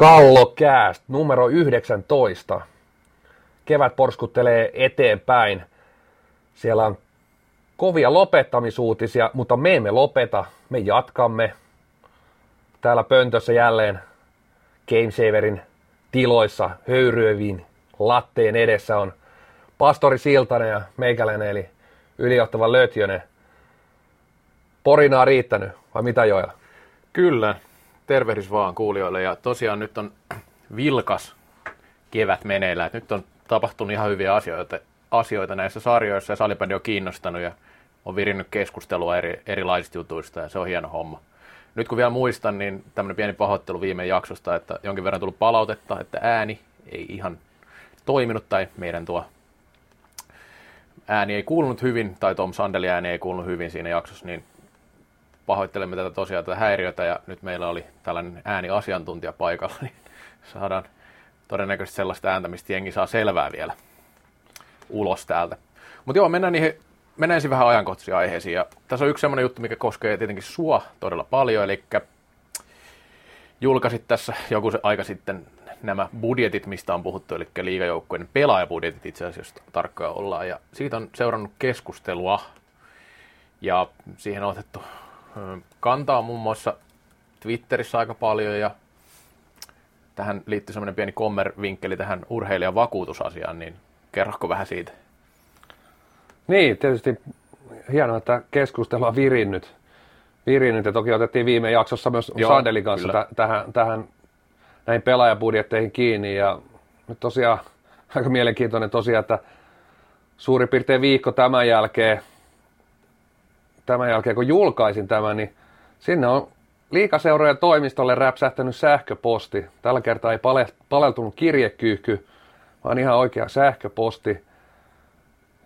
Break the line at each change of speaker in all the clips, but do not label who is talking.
Kallokääst numero 19. Kevät porskuttelee eteenpäin. Siellä on kovia lopettamisuutisia, mutta me emme lopeta. Me jatkamme. Täällä pöntössä jälleen Gamesaverin tiloissa höyryöviin latteen edessä on Pastori Siltanen ja meikäläinen eli ylijohtava Lötjönen. Porinaa riittänyt, vai mitä Joella?
Kyllä, tervehdys vaan kuulijoille. Ja tosiaan nyt on vilkas kevät meneillään. Et nyt on tapahtunut ihan hyviä asioita, asioita näissä sarjoissa ja salibändi on kiinnostanut ja on virinnyt keskustelua eri, erilaisista jutuista ja se on hieno homma. Nyt kun vielä muistan, niin tämmöinen pieni pahoittelu viime jaksosta, että jonkin verran tullut palautetta, että ääni ei ihan toiminut tai meidän tuo ääni ei kuulunut hyvin, tai Tom Sandelin ääni ei kuulunut hyvin siinä jaksossa, niin pahoittelemme tätä tosiaan tätä häiriötä, ja nyt meillä oli tällainen ääniasiantuntija paikalla, niin saadaan todennäköisesti sellaista ääntä, mistä jengi saa selvää vielä ulos täältä. Mutta joo, mennään niihin mennään ensin vähän ajankohtaisiin aiheisiin. Ja tässä on yksi semmoinen juttu, mikä koskee tietenkin sua todella paljon, eli julkaisit tässä joku se aika sitten nämä budjetit, mistä on puhuttu, eli liigajoukkueiden pelaajabudjetit itse asiassa tarkkaan ollaan, ja siitä on seurannut keskustelua, ja siihen on otettu kantaa muun muassa Twitterissä aika paljon, ja tähän liittyy semmoinen pieni kommer-vinkkeli tähän urheilijan vakuutusasiaan, niin kerrosko vähän siitä?
Niin, tietysti hienoa, että keskustelu on virinnyt. virinnyt ja toki otettiin viime jaksossa myös Joo, Sandelin kanssa t- tähän, tähän näihin pelaajabudjetteihin kiinni ja nyt tosiaan aika mielenkiintoinen tosiaan, että suurin piirtein viikko tämän jälkeen, tämän jälkeen kun julkaisin tämän, niin sinne on liikaseurojen toimistolle räpsähtänyt sähköposti. Tällä kertaa ei pale, paleltunut kirjekyyhky, vaan ihan oikea sähköposti,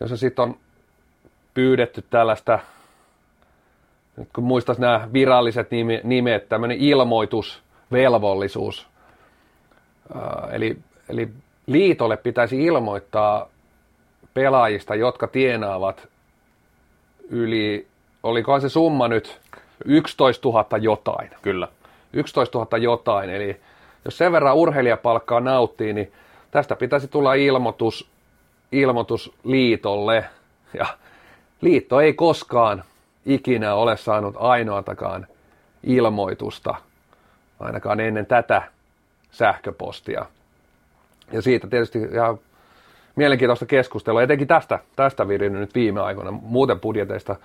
jossa sitten on pyydetty tällaista, nyt kun muistaisi nämä viralliset nimet, tämmöinen ilmoitusvelvollisuus. Eli, eli liitolle pitäisi ilmoittaa pelaajista, jotka tienaavat yli, olikohan se summa nyt 11 000 jotain.
Kyllä.
11 000 jotain, eli jos sen verran urheilijapalkkaa nauttii, niin tästä pitäisi tulla ilmoitus, ilmoitus liitolle. Ja liitto ei koskaan ikinä ole saanut ainoatakaan ilmoitusta, ainakaan ennen tätä sähköpostia. Ja siitä tietysti ihan mielenkiintoista keskustelua, etenkin tästä, tästä virinnyt nyt viime aikoina, muuten budjeteista,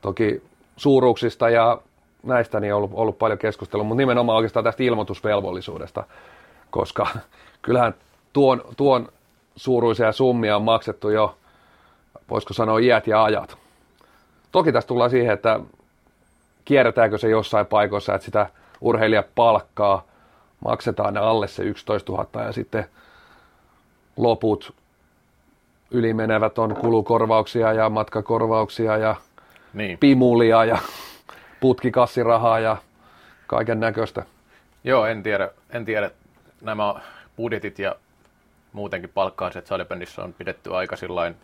toki suuruuksista ja näistä niin on ollut, ollut paljon keskustelua, mutta nimenomaan oikeastaan tästä ilmoitusvelvollisuudesta, koska kyllähän tuon, tuon suuruisia summia on maksettu jo voisiko sanoa iät ja ajat. Toki tässä tullaan siihen, että kierretäänkö se jossain paikoissa, että sitä urheilija palkkaa, maksetaan ne alle se 11 000 ja sitten loput ylimenevät on kulukorvauksia ja matkakorvauksia ja niin. pimulia ja putkikassirahaa ja kaiken näköistä.
Joo, en tiedä, en tiedä. Nämä budjetit ja muutenkin palkkaiset salibändissä on pidetty aika sillain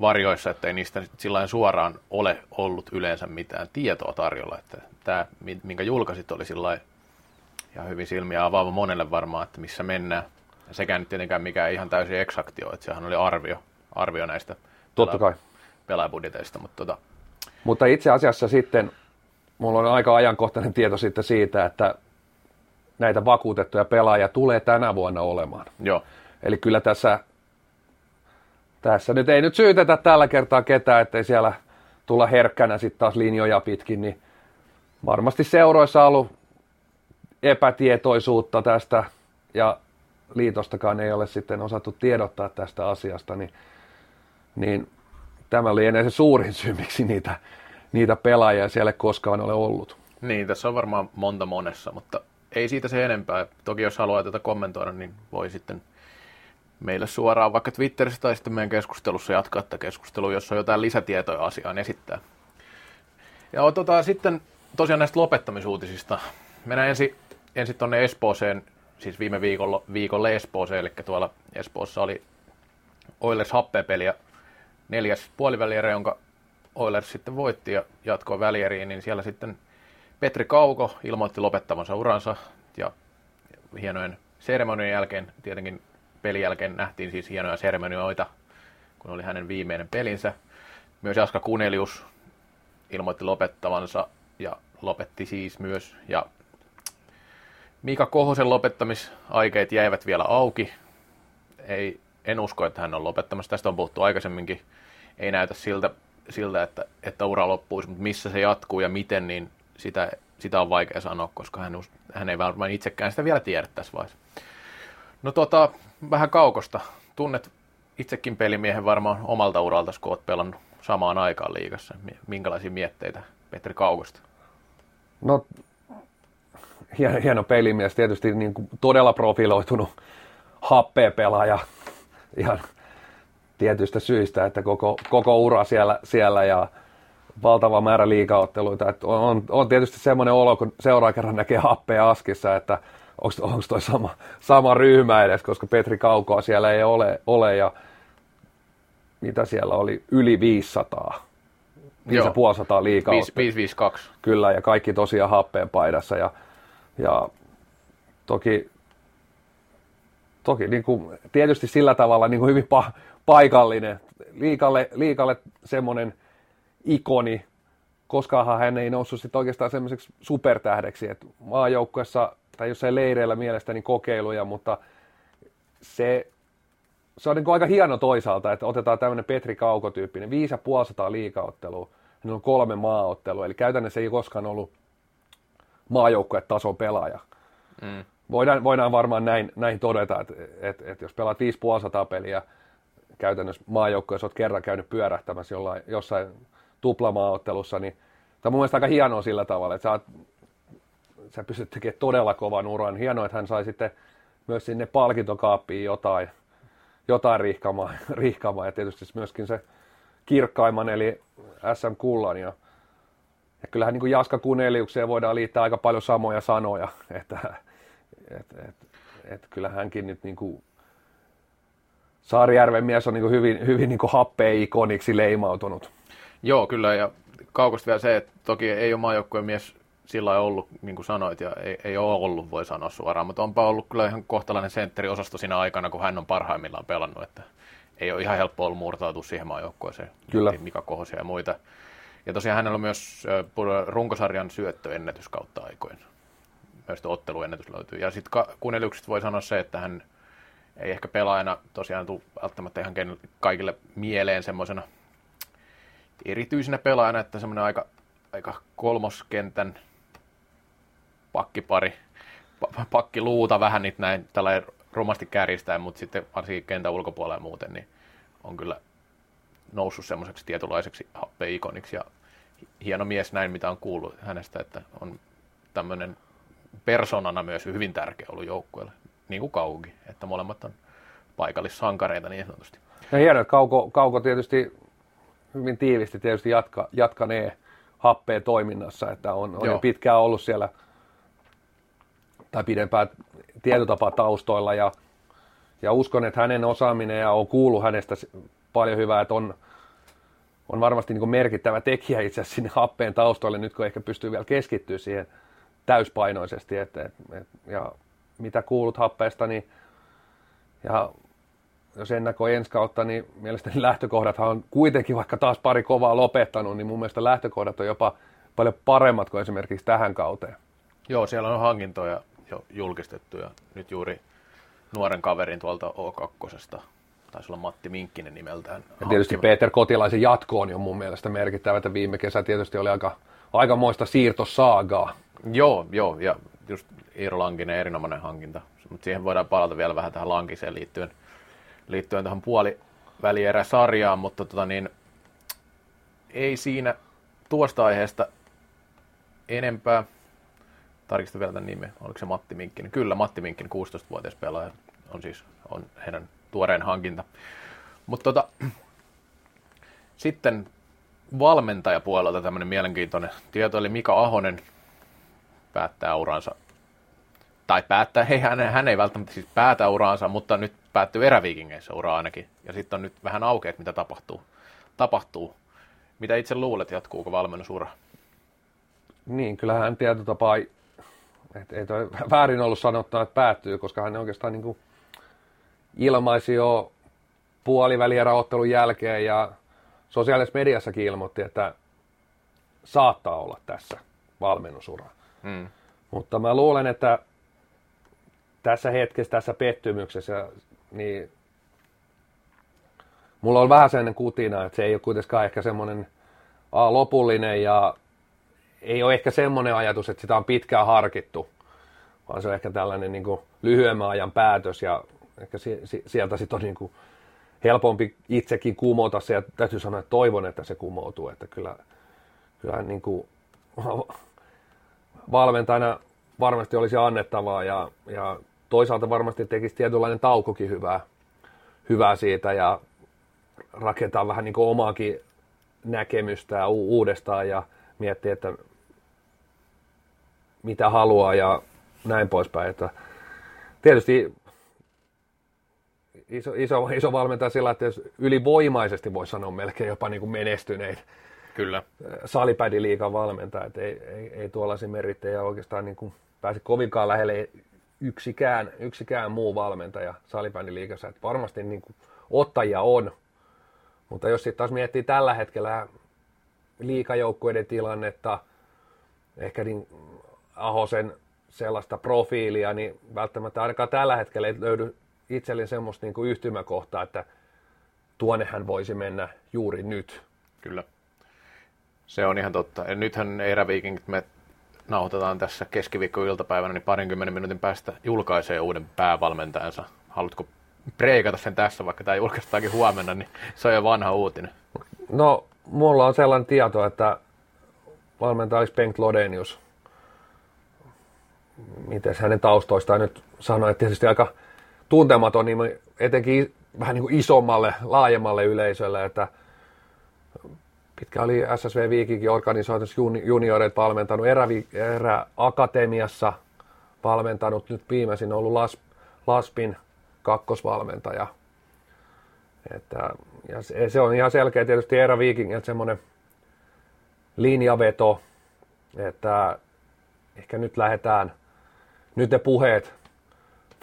varjoissa, että ei niistä sillä suoraan ole ollut yleensä mitään tietoa tarjolla. Että tämä, minkä julkaisit, oli sillä ihan hyvin silmiä avaava monelle varmaan, että missä mennään. Ja sekään nyt tietenkään mikään ihan täysin eksaktio, että sehän oli arvio, arvio näistä
Totta kai.
pelaajabudjeteista. Mutta, tota...
mutta itse asiassa sitten mulla on aika ajankohtainen tieto sitten siitä, että näitä vakuutettuja pelaajia tulee tänä vuonna olemaan.
Joo.
Eli kyllä tässä tässä nyt ei nyt syytetä tällä kertaa ketään, ettei siellä tulla herkkänä sitten taas linjoja pitkin, niin varmasti seuroissa on ollut epätietoisuutta tästä ja liitostakaan ei ole sitten osattu tiedottaa tästä asiasta, niin, niin tämä oli ennen se suurin syy, miksi niitä, niitä pelaajia siellä koskaan ole ollut.
Niin, tässä on varmaan monta monessa, mutta ei siitä se enempää. Toki jos haluaa tätä kommentoida, niin voi sitten – meille suoraan vaikka Twitterissä tai sitten meidän keskustelussa jatkaa tätä keskustelua, jos on jotain lisätietoja asiaan esittää. Ja tota, sitten tosiaan näistä lopettamisuutisista. Mennään ensin, ensin tuonne Espooseen, siis viime viikolla, viikolle Espooseen, eli tuolla Espoossa oli Oilers happepeli ja neljäs puolivälierä, jonka Oilers sitten voitti ja jatkoi välieriin, niin siellä sitten Petri Kauko ilmoitti lopettavansa uransa ja hienojen seremonien jälkeen, tietenkin pelin jälkeen nähtiin siis hienoja seremonioita, kun oli hänen viimeinen pelinsä. Myös Jaska Kunelius ilmoitti lopettavansa ja lopetti siis myös. Ja Mika Kohosen lopettamisaikeet jäivät vielä auki. Ei, en usko, että hän on lopettamassa. Tästä on puhuttu aikaisemminkin. Ei näytä siltä, siltä että, että ura loppuisi, mutta missä se jatkuu ja miten, niin sitä, sitä on vaikea sanoa, koska hän, hän ei varmaan itsekään sitä vielä tiedä tässä vaiheessa. No tota, vähän kaukosta. Tunnet itsekin pelimiehen varmaan omalta uralta, kun olet pelannut samaan aikaan liigassa. Minkälaisia mietteitä Petri Kaukosta?
No, hieno, hieno pelimies, tietysti niin kuin todella profiloitunut happea-pelaaja ihan tietystä syistä, että koko, koko ura siellä, siellä ja valtava määrä liikaotteluita. Että on, on tietysti semmoinen olo, kun seuraavan kerran näkee happea askissa, että onko toi sama, sama ryhmä edes, koska Petri Kaukoa siellä ei ole, ole ja mitä siellä oli, yli 500. 500 liikaa.
552.
Kyllä, ja kaikki tosiaan happeen paidassa. Ja, ja toki, toki niin kuin, tietysti sillä tavalla niin kuin hyvin pa- paikallinen. Liikalle, liikalle semmoinen ikoni, koskaanhan hän ei noussut sitten oikeastaan semmoiseksi supertähdeksi, että maajoukkuessa tai jossain leireillä mielestäni kokeiluja, mutta se, se on niin aika hieno toisaalta, että otetaan tämmöinen Petri Kauko-tyyppinen, 5500 liikaottelua, hänellä on kolme maaottelua, eli käytännössä ei koskaan ollut tason pelaaja. Mm. Voidaan, voidaan varmaan näin, näin todeta, että, että, että jos pelaat 5500 peliä käytännössä maajoukkueessa olet kerran käynyt pyörähtämässä jollain, jossain tuplamaaottelussa, niin tämä on mun mielestä aika hienoa sillä tavalla, että sä, oot, sä pystyt tekemään todella kovan uran. Hienoa, että hän sai sitten myös sinne palkintokaappiin jotain, jotain rihkamaa, rihkamaa ja tietysti myöskin se kirkkaimman eli SM Kullan ja, ja kyllähän niin kuin Jaska Kuneliukseen voidaan liittää aika paljon samoja sanoja, että et, et, et kyllä hänkin nyt niin kuin Saarijärven mies on niin kuin hyvin, hyvin niin kuin leimautunut.
Joo, kyllä, ja kaukosta vielä se, että toki ei ole maajoukkueen mies sillä ei ollut, niin kuin sanoit, ja ei, ei ole ollut, voi sanoa suoraan, mutta onpa ollut kyllä ihan kohtalainen sentteriosasto siinä aikana, kun hän on parhaimmillaan pelannut, että ei ole ihan helppo ollut murtautua siihen maajoukkueeseen.
Kyllä.
Mika Kohosia ja muita. Ja tosiaan hänellä on myös runkosarjan syöttöennätys kautta aikoin. Myös otteluennätys löytyy. Ja sitten kuunnelluksista voi sanoa se, että hän ei ehkä pelaajana tosiaan tule välttämättä ihan kaikille mieleen semmoisena erityisenä pelaajana, että semmoinen aika, aika kolmoskentän pakkipari, pakkiluuta vähän niitä näin tällä rumasti kärjistäen, mutta sitten varsinkin kentän ulkopuolella muuten, niin on kyllä noussut semmoiseksi tietynlaiseksi happeikoniksi ja hieno mies näin, mitä on kuullut hänestä, että on tämmöinen persoonana myös hyvin tärkeä ollut joukkueelle, niin kuin Kauki, että molemmat on paikallissankareita niin sanotusti.
Ja hienoa, että Kauko, Kauko tietysti hyvin tiivisti tietysti jatka, jatkanee happeen toiminnassa, että on, on jo pitkään ollut siellä tai pidempään tietotapaa taustoilla ja, ja uskon, että hänen osaaminen ja on kuullut hänestä paljon hyvää, että on, on varmasti niin merkittävä tekijä itse asiassa sinne happeen taustoille, nyt kun ehkä pystyy vielä keskittyä siihen täyspainoisesti. Et, et, et, ja mitä kuulut happeesta, niin ja jos ennakoi ensi kautta, niin mielestäni lähtökohdathan on kuitenkin, vaikka taas pari kovaa lopettanut, niin mun mielestä lähtökohdat on jopa paljon paremmat kuin esimerkiksi tähän kauteen.
Joo, siellä on hankintoja jo julkistettu ja nyt juuri nuoren kaverin tuolta O2, taisi olla Matti Minkkinen nimeltään.
Ja tietysti Peter Kotilaisen jatko on jo mun mielestä merkittävä, että viime kesä tietysti oli aika, aikamoista siirtosaagaa.
Joo, joo, ja just Iiro Lankinen erinomainen hankinta, mutta siihen voidaan palata vielä vähän tähän Lankiseen liittyen, liittyen tähän puolivälierä-sarjaan, mutta tota niin, ei siinä tuosta aiheesta enempää tarkistan vielä tämän nimen, oliko se Matti Minkkinen? Kyllä, Matti Minkkinen, 16-vuotias pelaaja, on siis on heidän tuoreen hankinta. Mutta tota, sitten valmentajapuolelta tämmöinen mielenkiintoinen tieto, eli Mika Ahonen päättää uransa, tai päättää, hei, hän, hän ei välttämättä siis päätä uraansa, mutta nyt päättyy eräviikingeissä ura ainakin, ja sitten on nyt vähän aukeet, mitä tapahtuu. tapahtuu. Mitä itse luulet, jatkuuko valmennusura?
Niin, kyllähän tietotapaa Et ei toi väärin ollut sanottua, että päättyy, koska hän oikeastaan niin kuin ilmaisi jo puolivälierä-ottelun jälkeen ja sosiaalisessa mediassakin ilmoitti, että saattaa olla tässä valmennusura. Hmm. Mutta mä luulen, että tässä hetkessä, tässä pettymyksessä, niin mulla on vähän sellainen kutina, että se ei ole kuitenkaan ehkä semmoinen A, lopullinen ja ei ole ehkä semmoinen ajatus, että sitä on pitkään harkittu, vaan se on ehkä tällainen niin kuin lyhyemmän ajan päätös ja ehkä sieltä sitten on niin kuin helpompi itsekin kumota se ja täytyy sanoa, että toivon, että se kumoutuu, että kyllä, kyllä niin kuin valmentajana varmasti olisi annettavaa ja, ja toisaalta varmasti tekisi tietynlainen taukokin hyvää, hyvää siitä ja rakentaa vähän niin kuin omaakin näkemystä uudestaan ja miettiä, että mitä haluaa ja näin poispäin. Että tietysti iso, iso, iso valmentaja sillä, että jos ylivoimaisesti voi sanoa melkein jopa niin kuin menestyneitä
Kyllä.
salipädiliikan valmentaja, että ei, ei, ei tuollaisia merittejä oikeastaan niin kuin pääse kovinkaan lähelle yksikään, yksikään muu valmentaja salibändiliigassa. Että varmasti niin kuin ottajia on, mutta jos sitten taas miettii tällä hetkellä liikajoukkueiden tilannetta, ehkä niin Ahosen sellaista profiilia, niin välttämättä ainakaan tällä hetkellä ei löydy itselleni semmoista niin kuin yhtymäkohtaa, että tuonne hän voisi mennä juuri nyt.
Kyllä. Se on ihan totta. Ja nythän eräviikingit me nauhoitetaan tässä keskiviikko-iltapäivänä, niin parinkymmenen minuutin päästä julkaisee uuden päävalmentajansa. Haluatko preikata sen tässä, vaikka tämä julkaistaankin huomenna, niin se on jo vanha uutinen.
No, mulla on sellainen tieto, että valmentaja olisi Bengt Lodenius. Miten hänen taustoistaan nyt sanoi, että tietysti aika tuntematon, niin etenkin vähän niin kuin isommalle, laajemmalle yleisölle, että pitkä oli SSV Viikinkin organisaatiossa junioreita valmentanut, erä, eräakatemiassa valmentanut, nyt viimeisin ollut Las, Laspin kakkosvalmentaja. Että, ja se, se, on ihan selkeä tietysti erä Vikingiltä semmoinen linjaveto, että ehkä nyt lähdetään, nyt ne puheet,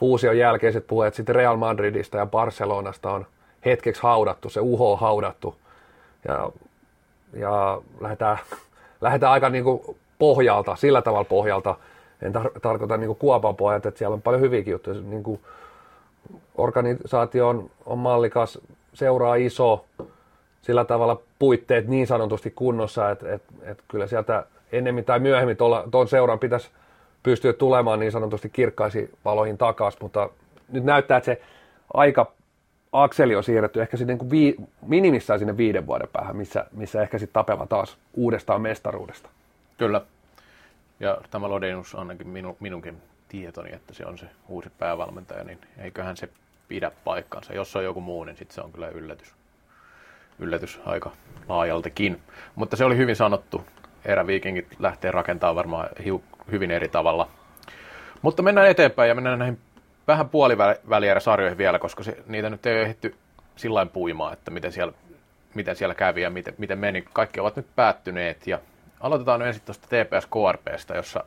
fuusion jälkeiset puheet sitten Real Madridista ja Barcelonasta on hetkeksi haudattu, se uho on haudattu. Ja, ja lähdetään, lähdetään aika niin kuin pohjalta, sillä tavalla pohjalta, en tar- tarkoita niin kuin kuopan pohjalta, että siellä on paljon hyviäkin juttuja, niin kuin organisaatio on, on mallikas, seuraa iso, sillä tavalla puitteet niin sanotusti kunnossa, että, että, että kyllä sieltä ennemmin tai myöhemmin tuon seuran pitäisi pystyä tulemaan niin sanotusti kirkkaisiin valoihin takaisin, mutta nyt näyttää, että se aika akseli on siirretty ehkä sinne niin vii, minimissään sinne viiden vuoden päähän, missä, missä ehkä sitten tapella taas uudestaan mestaruudesta.
Kyllä. Ja tämä Lodenius ainakin minu, minunkin tietoni, että se on se uusi päävalmentaja, niin eiköhän se pidä paikkansa. Jos on joku muu, niin sitten se on kyllä yllätys. Yllätys aika laajaltakin. Mutta se oli hyvin sanottu. Eräviikingit lähtee rakentamaan varmaan hiu, hyvin eri tavalla. Mutta mennään eteenpäin ja mennään näihin vähän puoliväliä-sarjoihin vielä, koska se, niitä nyt ei ole ehditty sillä puimaa, että miten siellä, miten siellä kävi ja miten, miten meni. Kaikki ovat nyt päättyneet ja aloitetaan ensin tuosta TPS KRPstä, jossa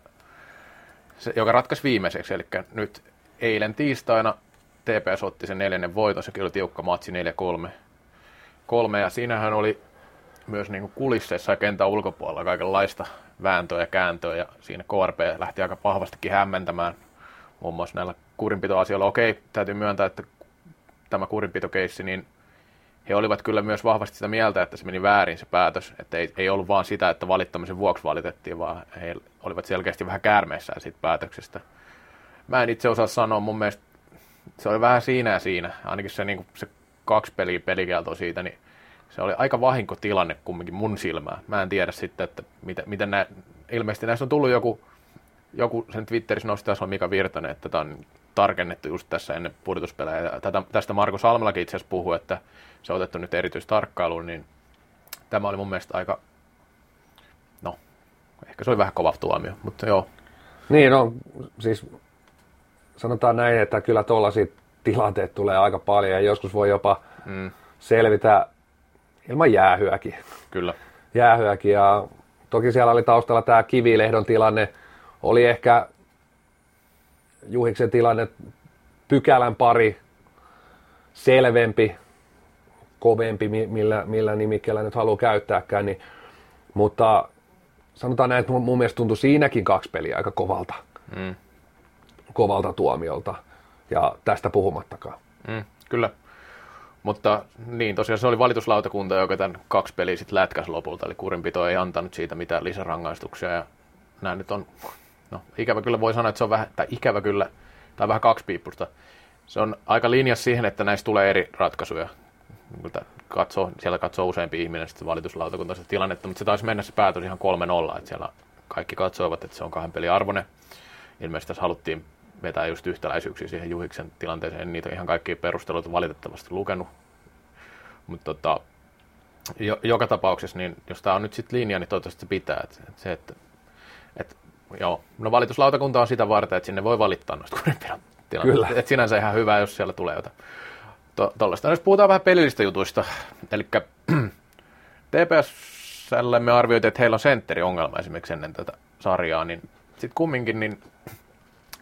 se, joka ratkaisi viimeiseksi, eli nyt eilen tiistaina TPS otti sen neljännen voiton, sekin oli tiukka matsi 4-3. Kolme, ja siinähän oli myös niin kulisseissa ja kentän ulkopuolella kaikenlaista vääntöä ja kääntöä, ja siinä KRP lähti aika vahvastikin hämmentämään muun muassa näillä kurinpitoasioilla. Okei, täytyy myöntää, että tämä kurinpitokeissi, niin he olivat kyllä myös vahvasti sitä mieltä, että se meni väärin se päätös, että ei, ei ollut vaan sitä, että valittamisen vuoksi valitettiin, vaan he olivat selkeästi vähän käärmeissään siitä päätöksestä. Mä en itse osaa sanoa, mun mielestä se oli vähän siinä ja siinä, ainakin se, niin se kaksi peliä pelikielto siitä, niin se oli aika vahinkotilanne kumminkin mun silmään. Mä en tiedä sitten, että miten, miten nä, ilmeisesti näissä on tullut joku, joku sen Twitterissä nosti tässä on Mika Virtanen, että tämä on tarkennettu just tässä ennen pudotuspelejä. Tätä, tästä Marko Salmelakin itse asiassa puhui, että se on otettu nyt erityistarkkailuun, niin tämä oli mun mielestä aika, no, ehkä se oli vähän kova tuomio, mutta joo.
Niin, no, siis sanotaan näin, että kyllä tuollaisia tilanteet tulee aika paljon ja joskus voi jopa mm. selvitä ilman jäähyäkin.
Kyllä.
Jäähyäkin ja toki siellä oli taustalla tämä kivilehdon tilanne, oli ehkä Juhiksen tilanne pykälän pari selvempi, kovempi, millä, millä nimikkeellä nyt haluaa käyttääkään, niin, mutta sanotaan näin, että mun, mielestä tuntui siinäkin kaksi peliä aika kovalta, mm. kovalta tuomiolta, ja tästä puhumattakaan.
Mm, kyllä. Mutta niin, tosiaan se oli valituslautakunta, joka tämän kaksi peliä sitten lätkäsi lopulta, eli kurinpito ei antanut siitä mitään lisärangaistuksia, ja nämä nyt on, no ikävä kyllä voi sanoa, että se on vähän, tai ikävä kyllä, tai vähän kaksipiippusta. Se on aika linjas siihen, että näistä tulee eri ratkaisuja. Katsoo, siellä katsoo useampi ihminen sitten valituslautakunta tilannetta, mutta se taisi mennä se päätös ihan 3-0, että siellä kaikki katsoivat, että se on kahden pelin arvone. Ilmeisesti tässä haluttiin vetää just yhtäläisyyksiä siihen Juhiksen tilanteeseen. En niitä ihan kaikkia perusteluita valitettavasti lukenut. Mutta tota, jo, joka tapauksessa, niin jos tämä on nyt sitten linja, niin toivottavasti se pitää. Et, et se, että et, joo, no valituslautakunta on sitä varten, että sinne voi valittaa noista kurinpidon tilanteista. Että sinänsä ihan hyvä, jos siellä tulee jotain to, tollaista. No, jos puhutaan vähän pelillistä jutuista, eli TPSlle me arvioitiin, että heillä on sentteriongelma esimerkiksi ennen tätä sarjaa, niin sitten kumminkin, niin,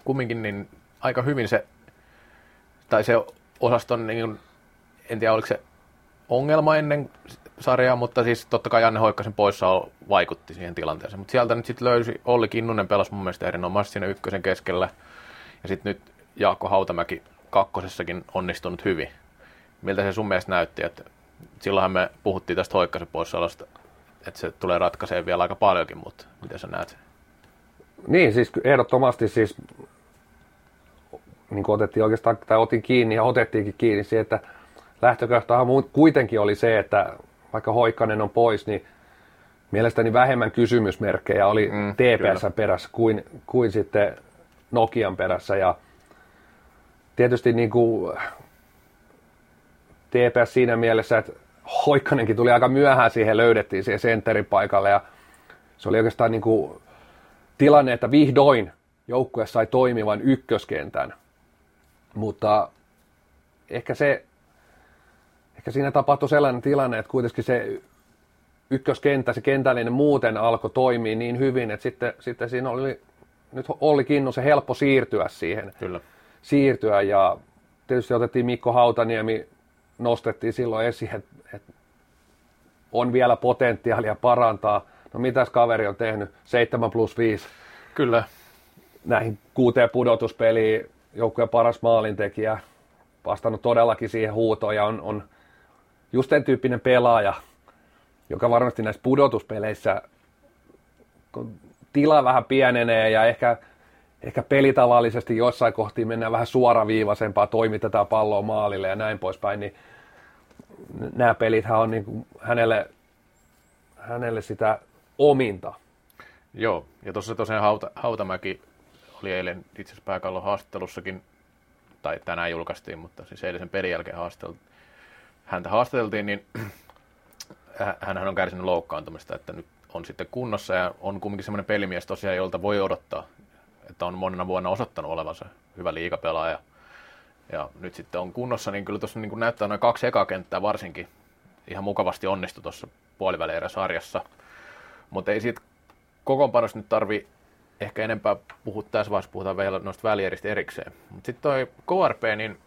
kumminkin niin aika hyvin se, tai se osaston, niin, en tiedä oliko se ongelma ennen sarjaa, mutta siis totta kai Janne Hoikkasen poissa vaikutti siihen tilanteeseen. Mutta sieltä nyt sitten löysi Olli Kinnunen pelas mun mielestä erinomaisesti siinä ykkösen keskellä. Ja sitten nyt Jaakko Hautamäki kakkosessakin onnistunut hyvin. Miltä se sun mielestä näytti? Että silloinhan me puhuttiin tästä Hoikkasen poissaolosta, että se tulee ratkaisee vielä aika paljonkin, mutta miten sä näet?
Niin, siis ehdottomasti siis niin kuin otettiin oikeastaan, tai otin kiinni ja otettiinkin kiinni siihen, että lähtökohtahan kuitenkin oli se, että vaikka Hoikkanen on pois, niin mielestäni vähemmän kysymysmerkkejä oli mm, TPS kyllä. perässä kuin, kuin sitten Nokian perässä. Ja tietysti niin kuin TPS siinä mielessä, että Hoikkanenkin tuli aika myöhään siihen, löydettiin siihen sentterin paikalle ja se oli oikeastaan niin kuin tilanne, että vihdoin joukkue sai toimivan ykköskentän. Mutta ehkä se ehkä siinä tapahtui sellainen tilanne, että kuitenkin se ykköskenttä, se kentällinen muuten alkoi toimia niin hyvin, että sitten, sitten siinä oli, nyt oli se helppo siirtyä siihen.
Kyllä.
Siirtyä ja tietysti otettiin Mikko Hautaniemi, nostettiin silloin esiin, että, että on vielä potentiaalia parantaa. No mitäs kaveri on tehnyt? 7 plus 5.
Kyllä.
Näihin kuuteen pudotuspeliin joukkueen paras maalintekijä, vastannut todellakin siihen huutoon ja on, on just sen tyyppinen pelaaja, joka varmasti näissä pudotuspeleissä, kun tila vähän pienenee ja ehkä, ehkä pelitavallisesti jossain kohtiin mennään vähän suoraviivaisempaa, toimitetaan palloa maalille ja näin poispäin, niin nämä pelithän on niin kuin hänelle, hänelle sitä ominta.
Joo, ja tuossa tosiaan Hauta, Hautamäki oli eilen itse asiassa pääkallon haastattelussakin, tai tänään julkaistiin, mutta siis eilisen pelin jälkeen haastattelut, häntä haastateltiin, niin hän on kärsinyt loukkaantumista, että nyt on sitten kunnossa ja on kumminkin semmoinen pelimies tosiaan, jolta voi odottaa, että on monena vuonna osoittanut olevansa hyvä liikapelaaja. Ja nyt sitten on kunnossa, niin kyllä tuossa niin näyttää noin kaksi ekakenttää varsinkin ihan mukavasti onnistu tuossa puolivälierä-sarjassa. Mutta ei siitä kokoonpanosta nyt tarvi ehkä enempää puhua tässä vaiheessa, puhutaan vielä noista välieristä erikseen. Mutta sitten toi KRP, niin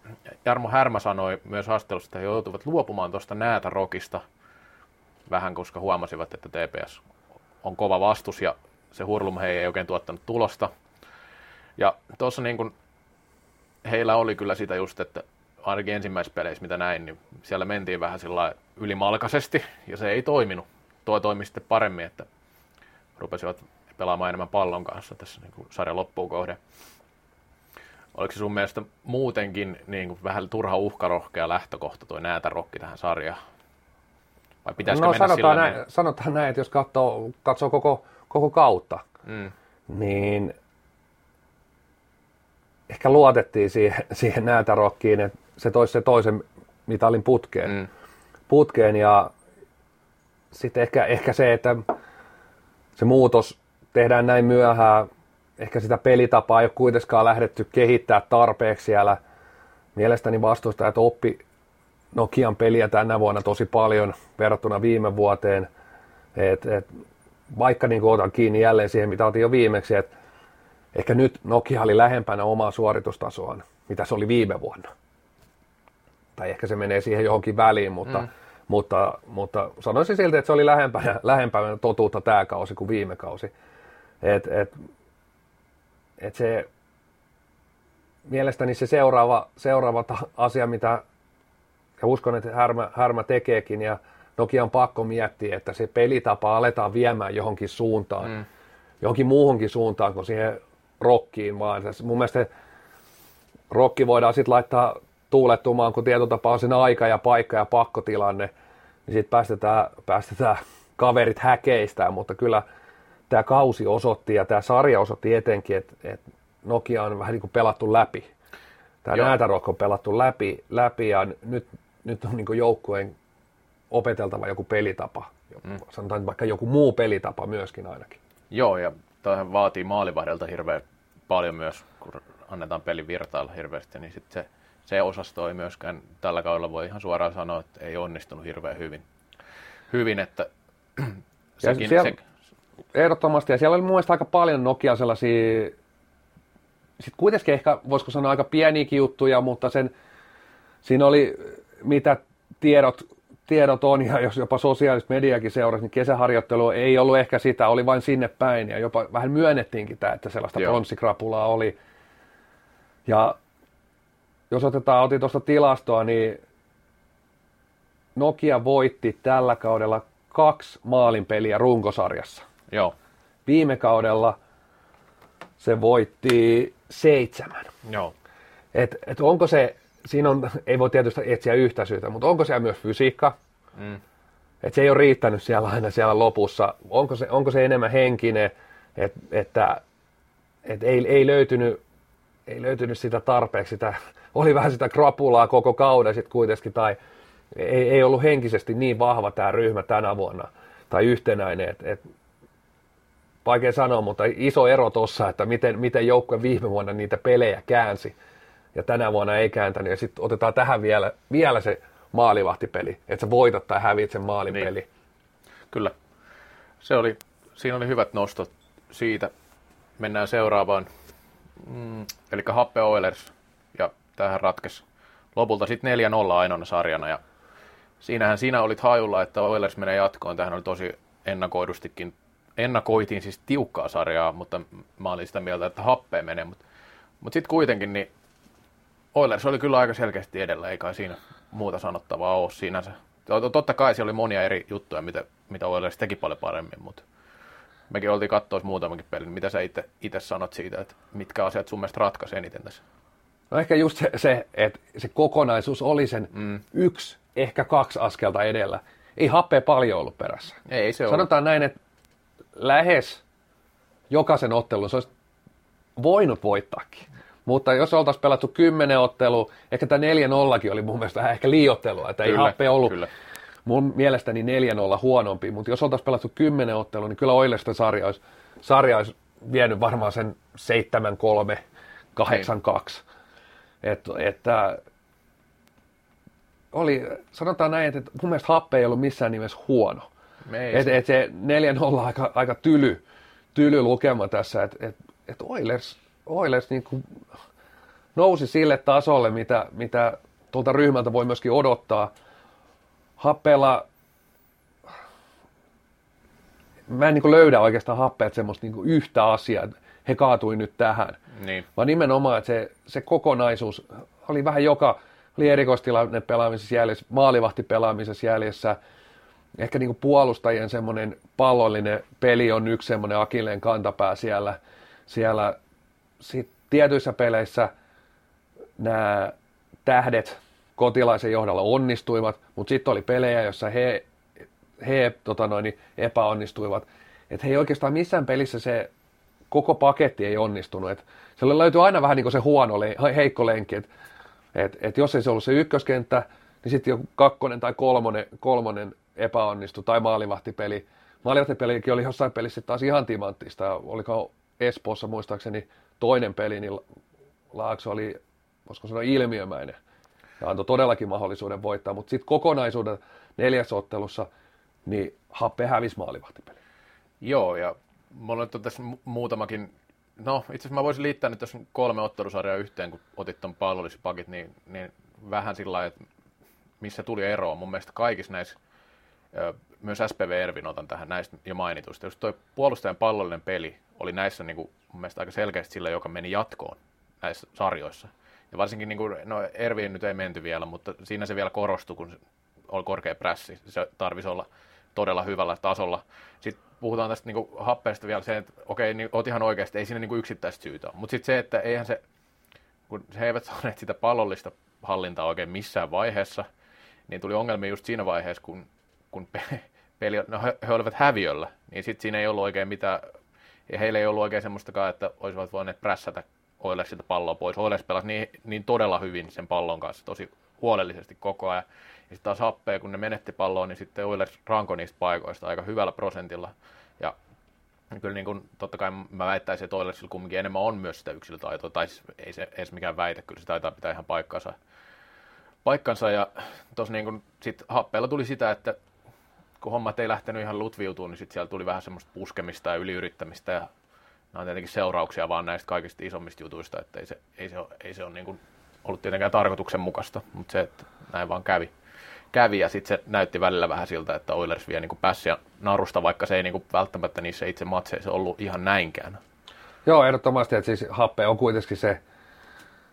Jarmo Härmä sanoi myös haastattelussa, että he joutuvat luopumaan tuosta näätä rokista vähän, koska huomasivat, että TPS on kova vastus ja se hurlum he ei oikein tuottanut tulosta. Ja tuossa niin kun heillä oli kyllä sitä just, että ainakin ensimmäisissä peleissä, mitä näin, niin siellä mentiin vähän sillä ylimalkaisesti ja se ei toiminut. Tuo toimi sitten paremmin, että rupesivat pelaamaan enemmän pallon kanssa tässä niin kuin sarjan loppuun kohden. Oliko se sun mielestä muutenkin niin kuin vähän turha uhkarohkea lähtökohta tuo näätä rokki tähän sarjaan? Vai pitäisikö
no,
mennä
sanotaan, näin, niin? sanotaan näin, että jos katsoo, katsoo koko, koko kautta, mm. niin ehkä luotettiin siihen, siihen näätä rokkiin, että se toisi se toisen mitalin putkeen. Mm. putkeen ja sitten ehkä, ehkä se, että se muutos tehdään näin myöhään. Ehkä sitä pelitapaa ei ole kuitenkaan lähdetty kehittää tarpeeksi siellä. Mielestäni vastustajat oppi Nokian peliä tänä vuonna tosi paljon verrattuna viime vuoteen. Et, et, vaikka niin otan kiinni jälleen siihen, mitä otin jo viimeksi, että ehkä nyt Nokia oli lähempänä omaa suoritustasoaan, mitä se oli viime vuonna. Tai ehkä se menee siihen johonkin väliin, mutta, mm. mutta, mutta sanoisin silti, että se oli lähempänä, lähempänä totuutta tämä kausi kuin viime kausi. Et, et, et se, mielestäni se seuraava, seuraava asia, mitä ja uskon, että Härmä, Härmä tekeekin ja Nokia on pakko miettiä, että se pelitapa aletaan viemään johonkin suuntaan, mm. johonkin muuhunkin suuntaan kuin siihen rokkiin vaan. Mun mielestä se rokki voidaan sitten laittaa tuulettumaan, kun tietotapa on sen aika ja paikka ja pakkotilanne, niin sitten päästetään, päästetään kaverit häkeistään, mutta kyllä tämä kausi osoitti ja tämä sarja osoitti etenkin, että, että Nokia on vähän niin kuin pelattu läpi. Tämä näätärokko on pelattu läpi, läpi ja nyt, nyt on niin joukkueen opeteltava joku pelitapa. Mm. Sanotaan vaikka joku muu pelitapa myöskin ainakin.
Joo, ja tämähän vaatii maalivahdilta hirveän paljon myös, kun annetaan pelin virtailla hirveästi, niin sitten se, se osasto ei myöskään tällä kaudella voi ihan suoraan sanoa, että ei onnistunut hirveän hyvin. Hyvin, että sekin,
siellä, se... Ehdottomasti, ja siellä oli mun mielestä aika paljon Nokia sellaisia, sitten kuitenkin ehkä voisiko sanoa aika pieniäkin juttuja, mutta sen, siinä oli mitä tiedot tiedot on, ja jos jopa sosiaalista mediakin seurasi, niin kesäharjoittelu ei ollut ehkä sitä, oli vain sinne päin, ja jopa vähän myönnettiinkin tämä, että sellaista pronssikrapulaa oli. Ja jos otetaan, otin tuosta tilastoa, niin Nokia voitti tällä kaudella kaksi maalinpeliä runkosarjassa.
Joo.
Viime kaudella se voitti seitsemän.
Joo.
Et, et onko se siinä on, ei voi tietysti etsiä yhtä syytä, mutta onko siellä myös fysiikka? Mm. Että se ei ole riittänyt siellä aina siellä lopussa. Onko se, onko se enemmän henkinen, et, että et ei, ei, löytynyt, ei löytynyt sitä tarpeeksi, sitä, oli vähän sitä krapulaa koko kauden sitten kuitenkin, tai ei, ei ollut henkisesti niin vahva tämä ryhmä tänä vuonna, tai yhtenäinen, että et, vaikea sanoa, mutta iso ero tuossa, että miten, miten joukkue viime vuonna niitä pelejä käänsi ja tänä vuonna ei kääntänyt. Ja sitten otetaan tähän vielä, vielä se maalivahtipeli, että sä voitat tai häviät sen maalipeli. Niin.
Kyllä. Se oli, siinä oli hyvät nostot siitä. Mennään seuraavaan. Mm, eli Happe Oilers. Ja tähän ratkesi lopulta sitten 4-0 ainoana sarjana. Ja siinähän sinä olit hajulla, että Oilers menee jatkoon. Tähän oli tosi ennakoidustikin ennakoitiin siis tiukkaa sarjaa, mutta mä olin sitä mieltä, että happeen menee. Mutta, mutta sitten kuitenkin niin Oilers oli kyllä aika selkeästi edellä, eikä siinä muuta sanottavaa ole sinänsä. Totta kai siellä oli monia eri juttuja, mitä, mitä Oilers teki paljon paremmin, mutta mekin oltiin katsoa muutamankin pelin. Mitä sä itse sanot siitä, että mitkä asiat sun mielestä ratkaisi eniten tässä?
No ehkä just se, se että se kokonaisuus oli sen mm. yksi, ehkä kaksi askelta edellä. Ei happea paljon ollut perässä.
Ei se
Sanotaan
ollut.
näin, että lähes jokaisen ottelun se olisi voinut voittaakin. Mutta jos oltaisiin pelattu kymmenen ottelu, ehkä tämä 4-0 oli mun mielestä vähän ehkä liiottelua, että kyllä, ei happe ollut kyllä. mun mielestäni 4-0 huonompi, mutta jos oltaisiin pelattu kymmenen ottelu, niin kyllä Oilesten sarja olisi, sarja olisi vienyt varmaan sen 7-3, 8-2. Että, että oli, sanotaan näin, että mun mielestä happe ei ollut missään nimessä huono. Että et se 4-0 on aika, aika tyly, tyly lukema tässä, että et, et Oilers Oilers niin kuin nousi sille tasolle, mitä, mitä tuolta ryhmältä voi myöskin odottaa. Happella, mä en niin löydä oikeastaan happeet semmoista niin yhtä asiaa, että he kaatui nyt tähän.
Niin.
Vaan nimenomaan, että se, se kokonaisuus oli vähän joka, oli erikoistilanne pelaamisessa jäljessä, maalivahti pelaamisessa jäljessä, ehkä niin puolustajien semmoinen pallollinen peli on yksi semmoinen akilleen kantapää siellä, siellä sit tietyissä peleissä nämä tähdet kotilaisen johdolla onnistuivat, mutta sitten oli pelejä, joissa he, he tota noin, epäonnistuivat. Että he ei oikeastaan missään pelissä se koko paketti ei onnistunut. Et siellä löytyy aina vähän niin kuin se huono, heikko lenkki. Että et, et jos ei se ollut se ykköskenttä, niin sitten joku kakkonen tai kolmonen, kolmonen epäonnistui, tai maalivahtipeli. Maalivahtipelikin oli jossain pelissä taas ihan timanttista. Oliko Espoossa muistaakseni toinen peli, niin Laakso oli, voisiko sanoa, ilmiömäinen ja antoi todellakin mahdollisuuden voittaa, mutta sitten kokonaisuuden neljäsottelussa, niin Happe hävisi maalivahtipeli.
Joo, ja mulla on tässä muutamakin no itse asiassa mä voisin liittää nyt tässä kolme ottelusarjaa yhteen, kun otit ton pallollispakit, niin, niin vähän sillä lailla, että missä tuli eroa. Mun mielestä kaikissa näissä, myös SPV Ervin otan tähän näistä jo mainituista. Jos toi puolustajan pallollinen peli oli näissä niin kuin, mun mielestä aika selkeästi sillä, joka meni jatkoon näissä sarjoissa. Ja varsinkin, niin kuin, no Erviin nyt ei menty vielä, mutta siinä se vielä korostui, kun oli korkea prässi. Se tarvisi olla todella hyvällä tasolla. Sitten puhutaan tästä niin kuin, happeesta vielä se, että okei, niin oot ihan oikeasti, ei siinä niin kuin yksittäistä syytä. Mutta sitten se, että eihän se, kun he eivät saaneet sitä pallollista hallintaa oikein missään vaiheessa, niin tuli ongelmia just siinä vaiheessa, kun, kun peli, no he, he olivat häviöllä, niin sitten siinä ei ollut oikein mitään, ja heillä ei ollut oikein semmoistakaan, että olisivat voineet prässätä Oilersilta palloa pois. Oilers pelasi niin, niin todella hyvin sen pallon kanssa, tosi huolellisesti koko ajan. Ja sitten taas happea, kun ne menetti palloa, niin sitten Oilers ranko niistä paikoista aika hyvällä prosentilla. Ja kyllä niin kuin, totta kai mä väittäisin, että Oilersilla kumminkin enemmän on myös sitä yksilötaitoa, tai siis ei se edes mikään väite, kyllä se taitaa pitää ihan paikkansa. paikkansa ja tuossa niin kuin, sit happeella tuli sitä, että kun hommat ei lähtenyt ihan lutviutumaan, niin sitten siellä tuli vähän semmoista puskemista ja yliyrittämistä ja nämä on tietenkin seurauksia vaan näistä kaikista isommista jutuista, että ei se, ei se ole, ei se ole niin kuin ollut tietenkään tarkoituksenmukaista, mutta se, että näin vaan kävi. kävi ja sitten se näytti välillä vähän siltä, että Oilers vie niin pässiä narusta, vaikka se ei niin kuin välttämättä niissä itse matseissa ollut ihan näinkään.
Joo, ehdottomasti, että siis happe on kuitenkin se,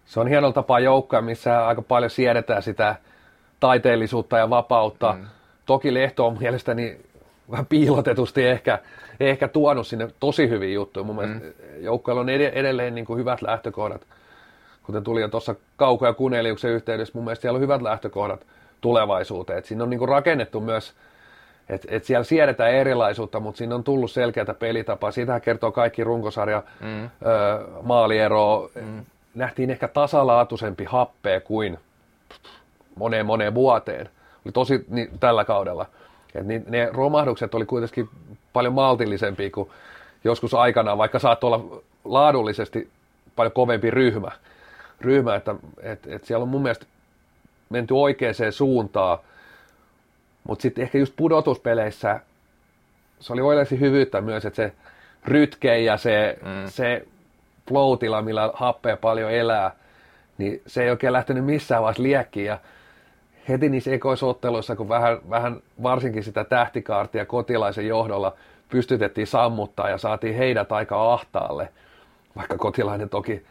se on hienolla tapaa joukkoja, missä aika paljon siedetään sitä taiteellisuutta ja vapautta. Mm. Toki Lehto on mielestäni vähän piilotetusti ehkä, ehkä tuonut sinne tosi hyviä juttuja. Mun mm. mielestä joukkueella on edelleen niin kuin hyvät lähtökohdat, kuten tuli jo tuossa Kauko- ja Kuneliuksen yhteydessä. Mun mielestä siellä on hyvät lähtökohdat tulevaisuuteen. Et siinä on niin kuin rakennettu myös, että et siellä siedetään erilaisuutta, mutta siinä on tullut selkeätä pelitapaa. Siitähän kertoo kaikki runkosarja mm. ö, maaliero. Mm. Nähtiin ehkä tasalaatuisempi happea kuin moneen moneen vuoteen. Oli tosi niin, tällä kaudella. Et niin, ne romahdukset oli kuitenkin paljon maltillisempia kuin joskus aikanaan, vaikka saattoi olla laadullisesti paljon kovempi ryhmä. ryhmä että et, et siellä on mun mielestä menty oikeaan suuntaan, mutta sitten ehkä just pudotuspeleissä se oli Oilersin hyvyyttä myös, että se rytke ja se, mm. se flow millä happea paljon elää, niin se ei oikein lähtenyt missään vaiheessa liekkiin. Ja heti niissä ekoisotteluissa, kun vähän, vähän varsinkin sitä tähtikaartia kotilaisen johdolla pystytettiin sammuttaa ja saatiin heidät aika ahtaalle, vaikka kotilainen toki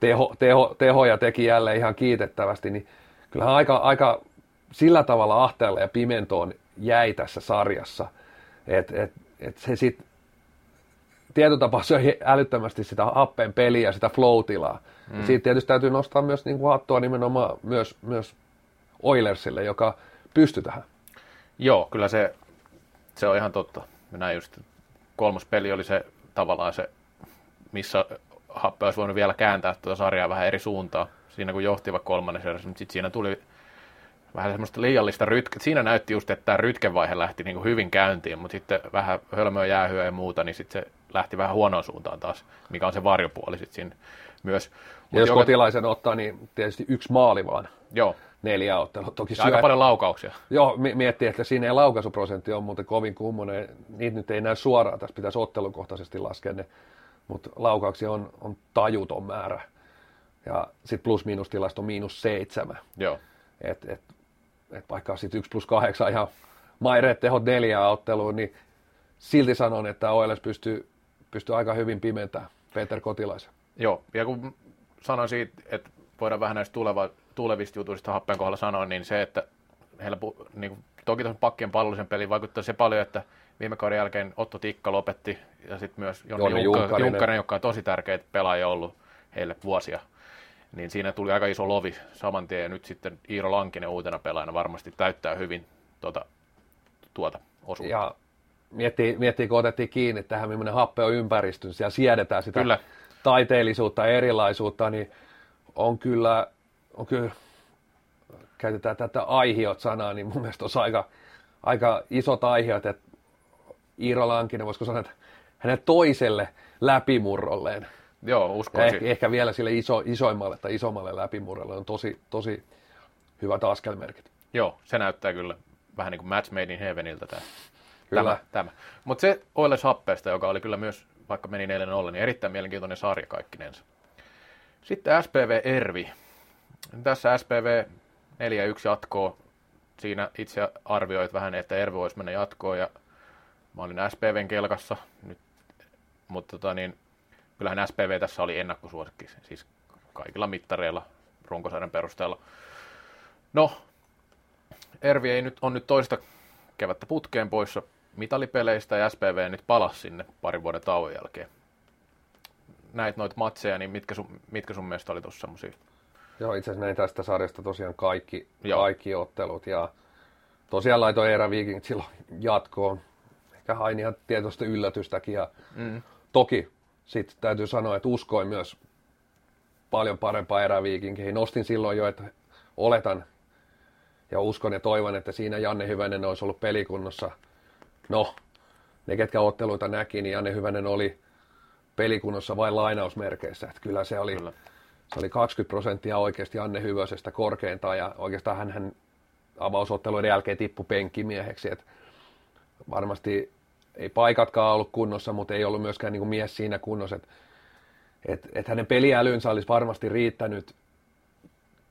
teho, teho, tehoja teki jälleen ihan kiitettävästi, niin kyllähän aika, aika sillä tavalla ahtaalle ja pimentoon jäi tässä sarjassa, että et, et se sitten tietyllä tapaa söi älyttömästi sitä happeen peliä ja sitä flow-tilaa. Mm. siitä tietysti täytyy nostaa myös niin kuin hattua nimenomaan myös, myös Oilersille, joka pystyi tähän.
Joo, kyllä se, se on ihan totta. Näin just kolmas peli oli se tavallaan se, missä Happe olisi voinut vielä kääntää tuota sarjaa vähän eri suuntaan. Siinä kun johti vaikka kolmannen seurassa, mutta sitten siinä tuli vähän semmoista liiallista rytke. Siinä näytti just, että tämä rytkevaihe lähti niin kuin hyvin käyntiin, mutta sitten vähän hölmöä jäähyä ja muuta, niin sitten se lähti vähän huonoon suuntaan taas, mikä on se varjopuoli sitten siinä myös.
Ja jos joka... kotilaisen ottaa, niin tietysti yksi maali vaan.
Joo,
neljä ottelua.
Toki syö... Aika paljon laukauksia.
Joo, miettii, että siinä ei laukaisuprosentti on muuten kovin kummonen. Niitä nyt ei näy suoraan, tässä pitäisi ottelukohtaisesti laskea ne, mutta laukauksia on, on tajuton määrä. Ja sitten plus-miinus-tilasto miinus seitsemän.
Joo.
Et, et, et vaikka sitten yksi plus kahdeksan ihan maireet tehot neljää otteluun, niin silti sanon, että OLS pystyy, pystyy aika hyvin pimentämään Peter Kotilaisen.
Joo, ja kun sanoin siitä, että voidaan vähän näistä tuleva, tulevista jutuista happeen kohdalla sanoa, niin se, että heillä niin kuin, toki tuossa pakkien pallollisen peliin vaikuttaa se paljon, että viime kauden jälkeen Otto Tikka lopetti ja sitten myös Jonni Junkkarinen. Joka on tosi tärkeitä pelaajia ollut heille vuosia. Niin siinä tuli aika iso lovi saman tien ja nyt sitten Iiro Lankinen uutena pelaajana varmasti täyttää hyvin tuota, tuota osuutta.
Ja miettii, miettii, kun otettiin kiinni tähän, millainen happe on ympäristö, siellä siedetään sitä Kyllä. taiteellisuutta ja erilaisuutta, niin on kyllä, on kyllä käytetään tätä aihiot-sanaa, niin mun mielestä on aika, aika isot aihiot, että Iiro Lankinen, voisiko sanoa, että hänen toiselle läpimurrolleen.
Joo, uskoisin.
Ehkä, ehkä vielä sille iso, isoimmalle tai isommalle läpimurrolle on tosi, tosi hyvät askelmerkit.
Joo, se näyttää kyllä vähän niin kuin match made in heaveniltä tämä
Kyllä.
Tämä, tämä. Mutta se Oilers Happeesta, joka oli kyllä myös, vaikka meni 4-0, niin erittäin mielenkiintoinen sarja kaikkinensa. Sitten SPV Ervi. Tässä SPV 4-1 jatkoa. Siinä itse arvioit vähän, että Ervi voisi mennä jatkoon ja mä olin SPVn kelkassa nyt, mutta tota niin, kyllähän SPV tässä oli ennakkosuosikki, siis kaikilla mittareilla runkosarjan perusteella. No, Ervi ei nyt, on nyt toista kevättä putkeen poissa mitalipeleistä ja SPV nyt palasi sinne parin vuoden tauon jälkeen. Näit noita matseja, niin mitkä sun, mitkä sun mielestä oli tuossa semmoisia?
Joo, itse asiassa näin tästä sarjasta tosiaan kaikki, Joo. kaikki ottelut ja tosiaan laitoin Eera Viking silloin jatkoon. Ehkä hain ihan tietoista yllätystäkin ja mm. toki sitten täytyy sanoa, että uskoin myös paljon parempaa eräviikinkeihin. Nostin silloin jo, että oletan ja uskon ja toivon, että siinä Janne Hyvänen olisi ollut pelikunnossa. No, ne ketkä otteluita näki, niin Janne Hyvänen oli pelikunnossa vain lainausmerkeissä. Että kyllä se oli, kyllä. se oli 20 prosenttia oikeasti Janne Hyvösestä korkeintaan ja oikeastaan hän, hän avausotteluiden jälkeen tippui penkkimieheksi. Että varmasti ei paikatkaan ollut kunnossa, mutta ei ollut myöskään niin kuin mies siinä kunnossa, että et, et hänen peliälynsä olisi varmasti riittänyt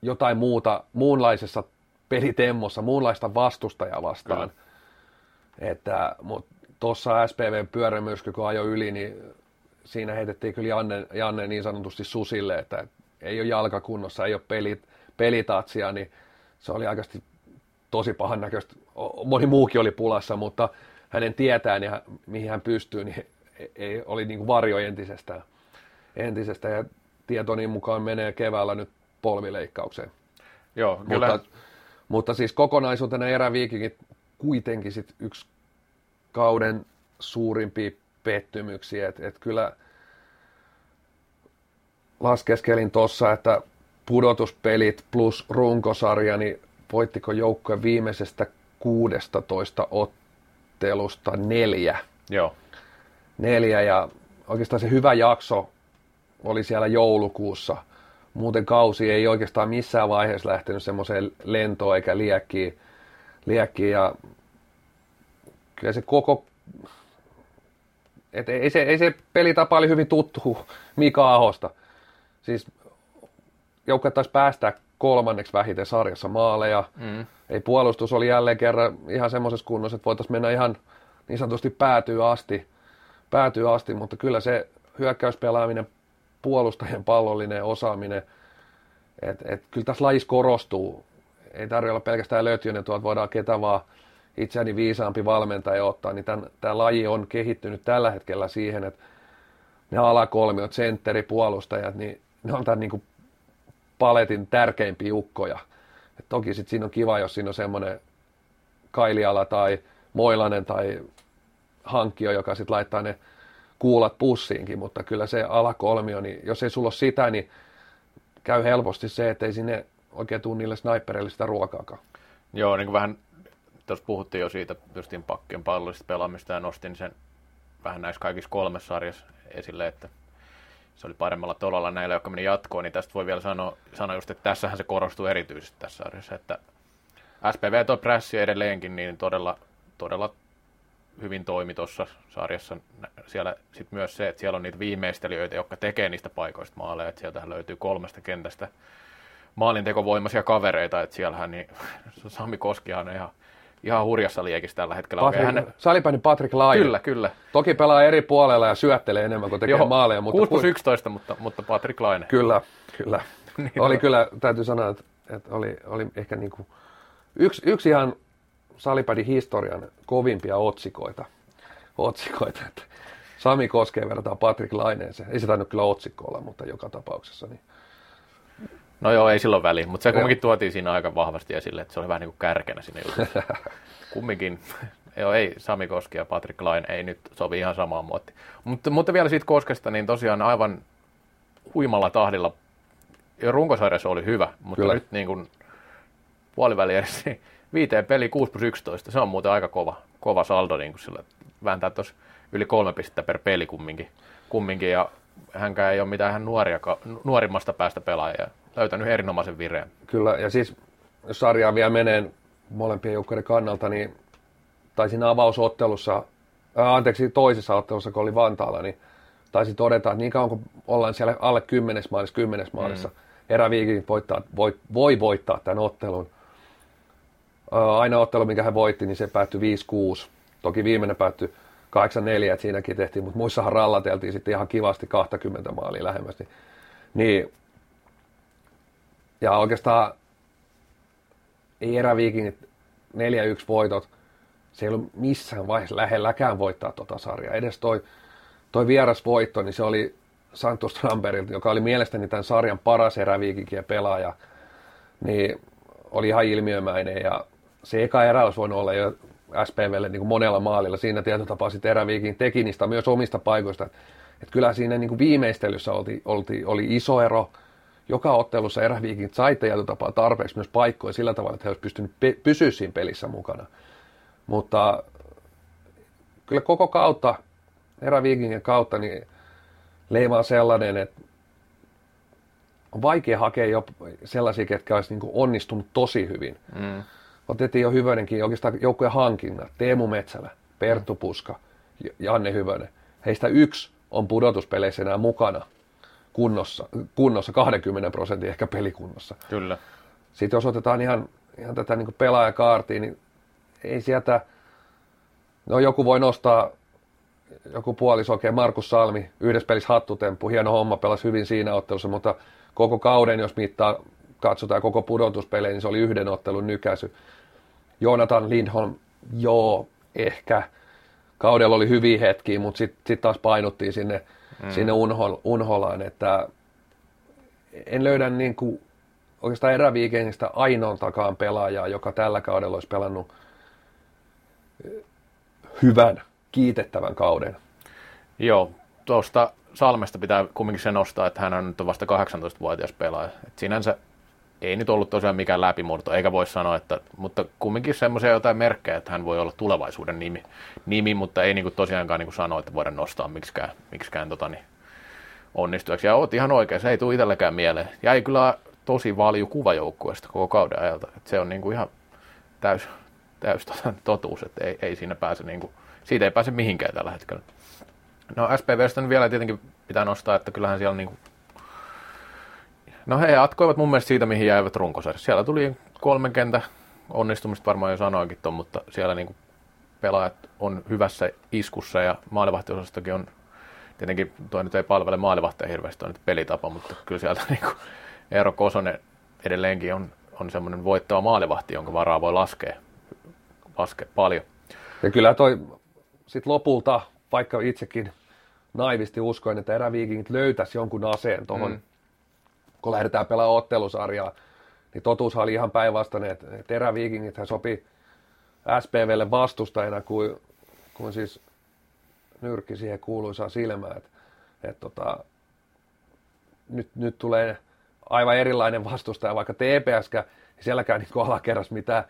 jotain muuta, muunlaisessa pelitemmossa, muunlaista vastustajaa vastaan. Kyllä. Että, mutta tuossa SPVn pyörämyrsky, kun ajoi yli, niin siinä heitettiin kyllä Janne, Janne niin sanotusti susille, että ei ole jalkakunnossa, ei ole pelit, pelitatsia, niin se oli aikaisesti tosi pahan näköistä. Moni muukin oli pulassa, mutta hänen tietään ja mihin hän pystyy, niin ei, oli niin kuin varjo entisestään. entisestä ja tietoni mukaan menee keväällä nyt polvileikkaukseen.
Joo, kyllä.
Mutta, mutta siis kokonaisuutena eräviikinkin kuitenkin sit yksi kauden suurimpia pettymyksiä. Et, et kyllä laskeskelin tuossa, että pudotuspelit plus runkosarja, niin voittiko joukkojen viimeisestä 16 ottelusta neljä.
Joo.
Neljä ja oikeastaan se hyvä jakso oli siellä joulukuussa. Muuten kausi ei oikeastaan missään vaiheessa lähtenyt semmoiseen lentoon eikä liekkiin. liekkiin ja kyllä se koko et ei, se, ei se pelitapa oli hyvin tuttu Mika Ahosta. Siis joukkueet taisi päästä kolmanneksi vähiten sarjassa maaleja. Mm. Ei puolustus oli jälleen kerran ihan semmoisessa kunnossa, että voitaisiin mennä ihan niin sanotusti päätyy asti, päätyy asti, mutta kyllä se hyökkäyspelaaminen, puolustajien pallollinen osaaminen, että et, kyllä tässä lajissa korostuu. Ei tarvitse olla pelkästään lötjönen, tuolta voidaan ketä vaan itseäni viisaampi valmentaja ottaa, niin tämä laji on kehittynyt tällä hetkellä siihen, että ne alakolmiot, sentteri, puolustajat, niin ne on tämän niin kuin paletin tärkeimpiä ukkoja. Et toki sitten siinä on kiva, jos siinä on semmoinen Kailiala tai Moilanen tai hankkio, joka sitten laittaa ne kuulat pussiinkin, mutta kyllä se alakolmio, niin jos ei sulla ole sitä, niin käy helposti se, että ei sinne oikein tule niille snipereille sitä ruokaakaan.
Joo, niin kuin vähän tuossa puhuttiin jo siitä justiin pakkien pallollisesta pelaamista ja nostin sen vähän näissä kaikissa kolmessa sarjassa esille, että se oli paremmalla tolalla näillä, jotka meni jatkoon, niin tästä voi vielä sanoa, sanoa just, että tässähän se korostuu erityisesti tässä sarjassa, että SPV toi prässi edelleenkin niin todella, todella hyvin toimi tuossa sarjassa. Siellä sitten myös se, että siellä on niitä viimeistelijöitä, jotka tekee niistä paikoista maaleja, että sieltä löytyy kolmesta kentästä maalintekovoimaisia kavereita, että siellähän niin Sami Koskihan on ihan ihan hurjassa liekissä tällä hetkellä.
Patrick, hän... Salipäinen Patrick Laine.
Kyllä, kyllä.
Toki pelaa eri puolella ja syöttelee enemmän kuin tekee Joo, maaleja.
Mutta 6 plus 11, mutta, mutta Patrick Laine.
Kyllä, kyllä. niin oli kyllä, täytyy sanoa, että, että oli, oli ehkä niin kuin yksi, yksi ihan Salipädin historian kovimpia otsikoita. otsikoita että Sami Koskeen verrataan Patrick Laineeseen. Ei se tainnut kyllä otsikko olla, mutta joka tapauksessa. Niin
No joo, ei silloin väliin, mutta se kumminkin tuotiin siinä aika vahvasti esille, että se oli vähän niin kuin kärkenä sinne jutussa. kumminkin, joo, ei Sami Koski ja Patrick Lain ei nyt sovi ihan samaan muottiin. Mutta, mutta vielä siitä Koskesta, niin tosiaan aivan huimalla tahdilla, ja runkosarjassa oli hyvä, mutta Kyllä. nyt niin kuin puoliväli niin viiteen peli 6 plus 11, se on muuten aika kova, kova saldo, niin kuin sillä vääntää tuossa yli kolme pistettä per peli kumminkin, kumminkin ja hänkään ei ole mitään ihan nuoria, nuorimmasta päästä pelaajia löytänyt erinomaisen vireen.
Kyllä, ja siis jos sarjaa vielä menee molempien joukkojen kannalta, niin tai siinä avausottelussa, ää, anteeksi toisessa ottelussa, kun oli Vantaalla, niin taisi todeta, että niin kauan kun ollaan siellä alle kymmenes maalissa, kymmenes maalissa, mm. eräviikin voittaa, voi, voi voittaa tämän ottelun. Ää, aina ottelu, minkä hän voitti, niin se päättyi 5-6. Toki viimeinen päättyi 8-4, että siinäkin tehtiin, mutta muissahan rallateltiin sitten ihan kivasti 20 maalia lähemmästi. Niin, ja oikeastaan ei eräviikingit 4-1 voitot, se ei ollut missään vaiheessa lähelläkään voittaa tota sarjaa. Edes toi, toi vierasvoitto, niin se oli Santos Tramperilta, joka oli mielestäni tämän sarjan paras eräviikinkien pelaaja, niin oli ihan ilmiömäinen ja se eka erä olisi voinut olla jo SPVlle niin kuin monella maalilla. Siinä tietotapaa sitten eräviikin teki niistä myös omista paikoista. Että kyllä siinä niin kuin viimeistelyssä olti, olti, oli iso ero. Joka ottelussa eräviikin sai tietotapaa tarpeeksi myös paikkoja sillä tavalla, että he olisivat pystyneet pe- pysyä siinä pelissä mukana. Mutta kyllä koko kautta, eräviikingin kautta, niin leimaa sellainen, että on vaikea hakea jo sellaisia, ketkä olisi niin onnistunut tosi hyvin. Mm. Otettiin jo Hyvönenkin oikeastaan joukkueen hankinnat. Teemu Metsälä, Perttu Puska, Janne Hyvönen. Heistä yksi on pudotuspeleissä enää mukana kunnossa, kunnossa 20 prosentin ehkä pelikunnossa.
Kyllä.
Sitten jos otetaan ihan, ihan tätä niin pelaajakaartia, niin ei sieltä, no joku voi nostaa joku puoliso, oikein Markus Salmi, yhdessä pelissä hattutemppu, hieno homma, pelasi hyvin siinä ottelussa, mutta koko kauden, jos mittaa, katsotaan koko pudotuspelejä, niin se oli yhden ottelun nykäisy. Jonathan Lindholm, joo, ehkä. Kaudella oli hyviä hetkiä, mutta sitten sit taas painuttiin sinne, mm. sinne Unhol, Unholaan, että en löydä niin kuin oikeastaan eräviikennistä ainoan takaan pelaajaa, joka tällä kaudella olisi pelannut hyvän, kiitettävän kauden.
Joo, tuosta Salmesta pitää kumminkin se nostaa, että hän on nyt vasta 18-vuotias pelaaja. Et sinänsä ei nyt ollut tosiaan mikään läpimurto, eikä voi sanoa, että, mutta kumminkin semmoisia jotain merkkejä, että hän voi olla tulevaisuuden nimi, nimi mutta ei niin kuin tosiaankaan niin kuin sanoa, että voida nostaa miksikään, miksikään tota, niin onnistujaksi. Ja oot ihan oikein, se ei tule itselläkään mieleen. Jäi kyllä tosi valju kuvajoukkueesta koko kauden ajalta. että se on niin kuin ihan täys, täys tota, totuus, että ei, ei siinä pääse, niin kuin, siitä ei pääse mihinkään tällä hetkellä. No SPVstä vielä tietenkin pitää nostaa, että kyllähän siellä niin kuin No he jatkoivat mun mielestä siitä, mihin jäivät runkosarjassa. Siellä tuli kolmen kentä onnistumista varmaan jo sanoinkin ton, mutta siellä niin pelaajat on hyvässä iskussa ja maalivahtiosastokin on, tietenkin toi nyt ei palvele maalivahtia hirveästi, toi nyt pelitapa, mutta kyllä sieltä niin kuin Eero Kosonen edelleenkin on, on semmoinen voittava maalivahti, jonka varaa voi laskea, laskea paljon.
Ja kyllä toi sitten lopulta, vaikka itsekin naivisti uskoin, että eräviikingit löytäisi jonkun aseen tuohon mm kun lähdetään pelaamaan ottelusarjaa, niin totuus oli ihan päinvastainen, että teräviikingit sopi SPVlle vastustajana kuin, kuin siis nyrkki siihen kuuluisaan silmään, että, että tota, nyt, nyt tulee aivan erilainen vastustaja, vaikka TPS, niin sielläkään niin alakerras mitään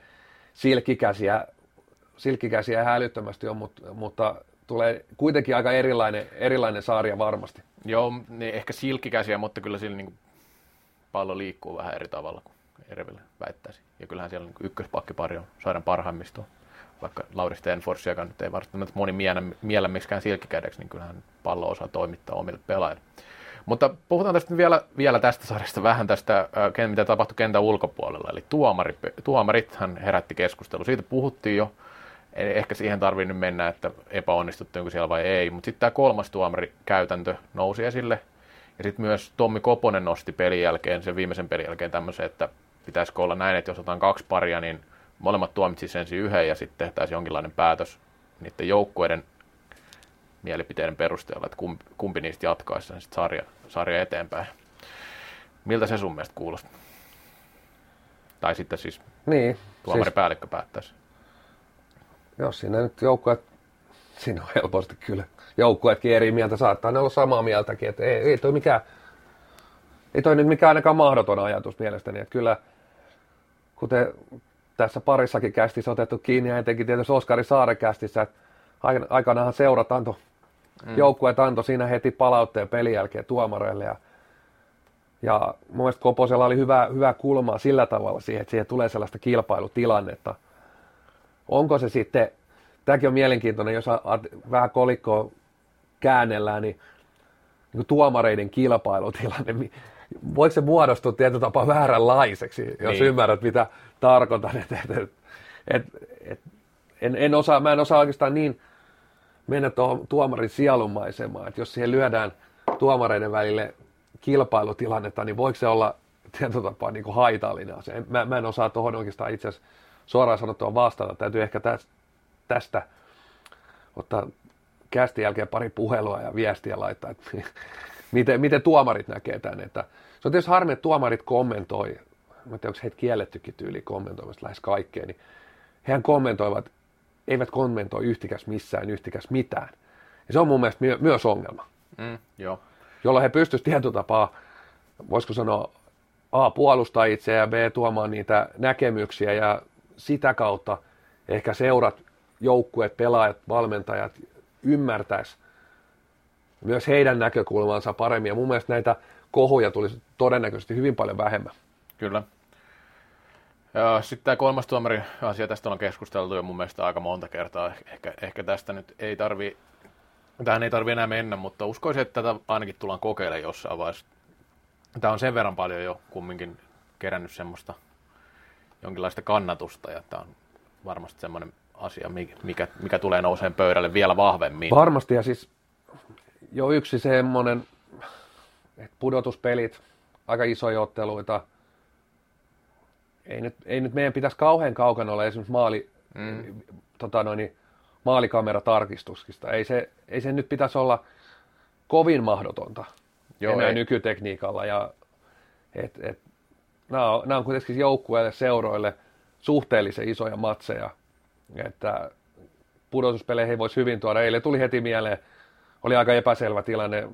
silkkikäsiä, silkkikäsiä hälyttömästi on, mutta, mutta tulee kuitenkin aika erilainen, erilainen sarja varmasti.
Joo, niin ehkä silkkikäsiä, mutta kyllä sillä niin pallo liikkuu vähän eri tavalla kuin Erville väittäisi. Ja kyllähän siellä niin ykköspakkipari on saadaan parhaimmistoa. Vaikka Lauri Stenforsiakaan nyt ei välttämättä moni miele, miele miksikään silkkikädeksi, niin kyllähän pallo osaa toimittaa omille pelaajille. Mutta puhutaan tästä vielä, vielä tästä sarjasta vähän tästä, mitä tapahtui kentän ulkopuolella. Eli tuomari, tuomarithan herätti keskustelu. Siitä puhuttiin jo. Ehkä siihen tarvii nyt mennä, että epäonnistuttiinko siellä vai ei. Mutta sitten tämä kolmas tuomarikäytäntö nousi esille ja sitten myös Tommi Koponen nosti pelin jälkeen, sen viimeisen pelin jälkeen tämmöisen, että pitäisikö olla näin, että jos otetaan kaksi paria, niin molemmat tuomitsisivat ensin yhden ja sitten tehtäisiin jonkinlainen päätös niiden joukkueiden mielipiteiden perusteella, että kumpi, kumpi niistä jatkaisi sen sit sarja, sarja eteenpäin. Miltä se sun mielestä kuulostaa? Tai sitten siis
niin,
tuomaripäällikkö siis, päättäisi.
Jos siinä nyt joukkueet, siinä on helposti kyllä joukkueetkin eri mieltä, saattaa ne olla samaa mieltäkin, että ei, ei toi mikään, ei toi nyt mikään ainakaan mahdoton ajatus mielestäni, että kyllä kuten tässä parissakin kästissä otettu kiinni ja etenkin tietysti Oskari Saaren kästissä, että aikanaanhan seurat antoi, mm. joukkueet antoi siinä heti palautteen pelin jälkeen tuomareille ja, ja mun mielestä Koposella oli hyvä, hyvä kulmaa sillä tavalla siihen, että siihen tulee sellaista kilpailutilannetta. Onko se sitten tämäkin on mielenkiintoinen, jos vähän kolikkoa käännellään, niin, niin tuomareiden kilpailutilanne, voiko se muodostua tietyllä tapaa vääränlaiseksi, jos niin. ymmärrät, mitä tarkoitan. Et, et, et, et, et, en, en osaa, mä en osaa oikeastaan niin mennä tuohon tuomarin sielunmaisemaan, että jos siihen lyödään tuomareiden välille kilpailutilannetta, niin voiko se olla tietyllä tapaa niin kuin haitallinen asia. Mä, mä en osaa tuohon oikeastaan itse asiassa suoraan sanottua vastata. Täytyy ehkä tästä, tästä ottaa kästin jälkeen pari puhelua ja viestiä laittaa, että miten, miten tuomarit näkee tämän. Että se on tietysti harmi, että tuomarit kommentoi, mä en tiedä, onko heitä kiellettykin tyyli kommentoimasta lähes kaikkea, niin hehän kommentoivat, eivät kommentoi yhtikäs missään, yhtikäs mitään. Ja se on mun mielestä my- myös ongelma.
Mm, joo.
Jolloin he pystyisivät tietyllä tapaa, voisiko sanoa, A, puolustaa itseä ja B, tuomaan niitä näkemyksiä ja sitä kautta ehkä seurat, joukkueet, pelaajat, valmentajat ymmärtäisi myös heidän näkökulmansa paremmin. Ja mun mielestä näitä kohuja tulisi todennäköisesti hyvin paljon vähemmän.
Kyllä. Sitten tämä kolmas tuomari asia, tästä on keskusteltu jo mun mielestä aika monta kertaa. Ehkä, ehkä tästä nyt ei tarvi, tähän ei tarvi enää mennä, mutta uskoisin, että tätä ainakin tullaan kokeilemaan jossain vaiheessa. Tämä on sen verran paljon jo kumminkin kerännyt semmoista jonkinlaista kannatusta ja tämä on varmasti semmoinen asia, mikä, mikä tulee nouseen pöydälle vielä vahvemmin.
Varmasti ja siis jo yksi semmoinen, että pudotuspelit, aika isoja otteluita, ei nyt, ei nyt meidän pitäisi kauhean kaukana olla esimerkiksi maali, mm. tota noin, maalikameratarkistuksista. Ei se, ei se nyt pitäisi olla kovin mahdotonta Joo, enää ei. nykytekniikalla. Ja, et, et, nämä, on, nämä on kuitenkin joukkueille, seuroille suhteellisen isoja matseja, että pudotuspeleihin voisi hyvin tuoda. Eilen tuli heti mieleen, oli aika epäselvä tilanne,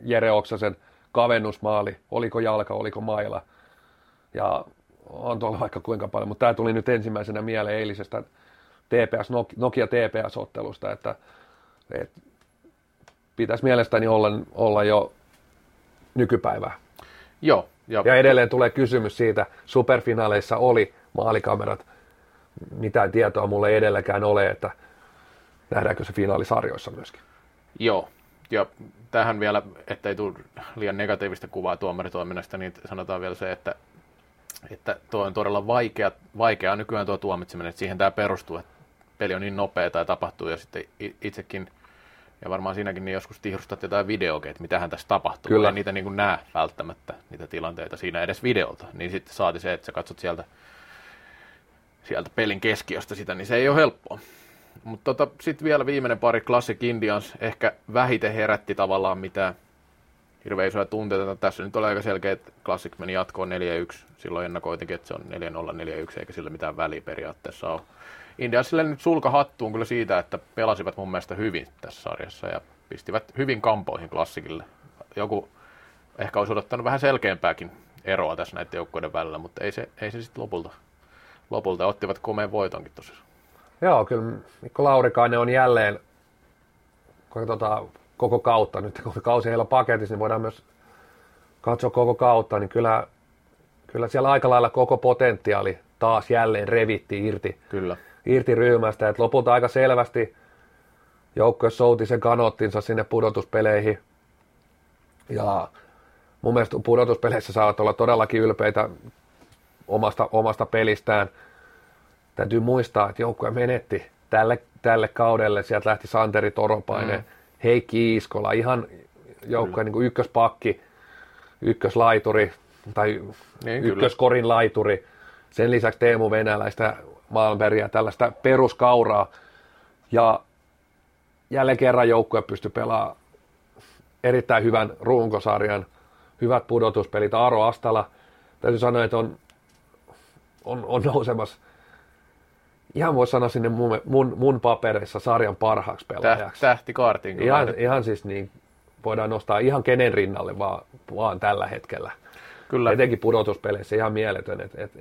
Jere Oksasen kavennusmaali, oliko jalka, oliko maila. Ja on tuolla vaikka kuinka paljon, mutta tämä tuli nyt ensimmäisenä mieleen eilisestä TPS, Nokia TPS-ottelusta, että, että pitäisi mielestäni olla, olla jo nykypäivää.
Joo.
Ja, ja edelleen tulee kysymys siitä, superfinaaleissa oli maalikamerat, mitään tietoa mulle ei edelläkään ole, että nähdäänkö se finaalisarjoissa myöskin.
Joo, ja tähän vielä, ettei tule liian negatiivista kuvaa tuomaritoiminnasta, niin sanotaan vielä se, että, että tuo on todella vaikea, vaikeaa nykyään tuo tuomitseminen, että siihen tämä perustuu, että peli on niin nopea tai tapahtuu, ja sitten itsekin, ja varmaan siinäkin niin joskus tihrustat jotain videoa, että mitähän tässä tapahtuu. Kyllä. Ei niitä niin kuin näe välttämättä, niitä tilanteita siinä edes videolta. Niin sitten saati se, että sä katsot sieltä, sieltä pelin keskiöstä sitä, niin se ei ole helppoa. Mutta tota, sitten vielä viimeinen pari Classic Indians ehkä vähiten herätti tavallaan mitä hirveän isoja tunteita. Tässä nyt oli aika selkeä, että Classic meni jatkoon 4-1. Silloin ennakoitinkin, että se on 4-0, 4-1, eikä sillä mitään väliä periaatteessa ole. Indiansille nyt sulka hattuun kyllä siitä, että pelasivat mun mielestä hyvin tässä sarjassa ja pistivät hyvin kampoihin klassikille. Joku ehkä olisi odottanut vähän selkeämpääkin eroa tässä näiden joukkoiden välillä, mutta ei se, ei se sitten lopulta, lopulta ottivat komeen voitonkin tosiaan.
Joo, kyllä Mikko Laurikainen on jälleen koko, tota, koko kautta, nyt kun kausi heillä on paketissa, niin voidaan myös katsoa koko kautta, niin kyllä, kyllä siellä aika lailla koko potentiaali taas jälleen revitti irti,
kyllä.
irti ryhmästä. Et lopulta aika selvästi joukkue souti sen kanottinsa sinne pudotuspeleihin. Ja mun mielestä pudotuspeleissä saavat olla todellakin ylpeitä omasta, omasta pelistään – täytyy muistaa, että joukkue menetti tälle, tälle kaudelle. Sieltä lähti Santeri Toropainen, mm. Heikki Iiskola, ihan joukkueen niin ykköspakki, ykköslaituri tai niin, ykköskorin kyllä. laituri. Sen lisäksi Teemu Venäläistä, Malmbergia, tällaista peruskauraa. Ja jälleen kerran joukkue pystyi pelaamaan erittäin hyvän runkosarjan, hyvät pudotuspelit. Aaro Astala, täytyy sanoa, että on, on, on nousemassa ihan voi sanoa sinne mun, mun, mun papereissa sarjan parhaaksi pelaajaksi.
Tähti kaartiin.
Ihan, ihan siis niin, voidaan nostaa ihan kenen rinnalle vaan, vaan tällä hetkellä. Kyllä. Etenkin pudotuspeleissä ihan mieletön, että et,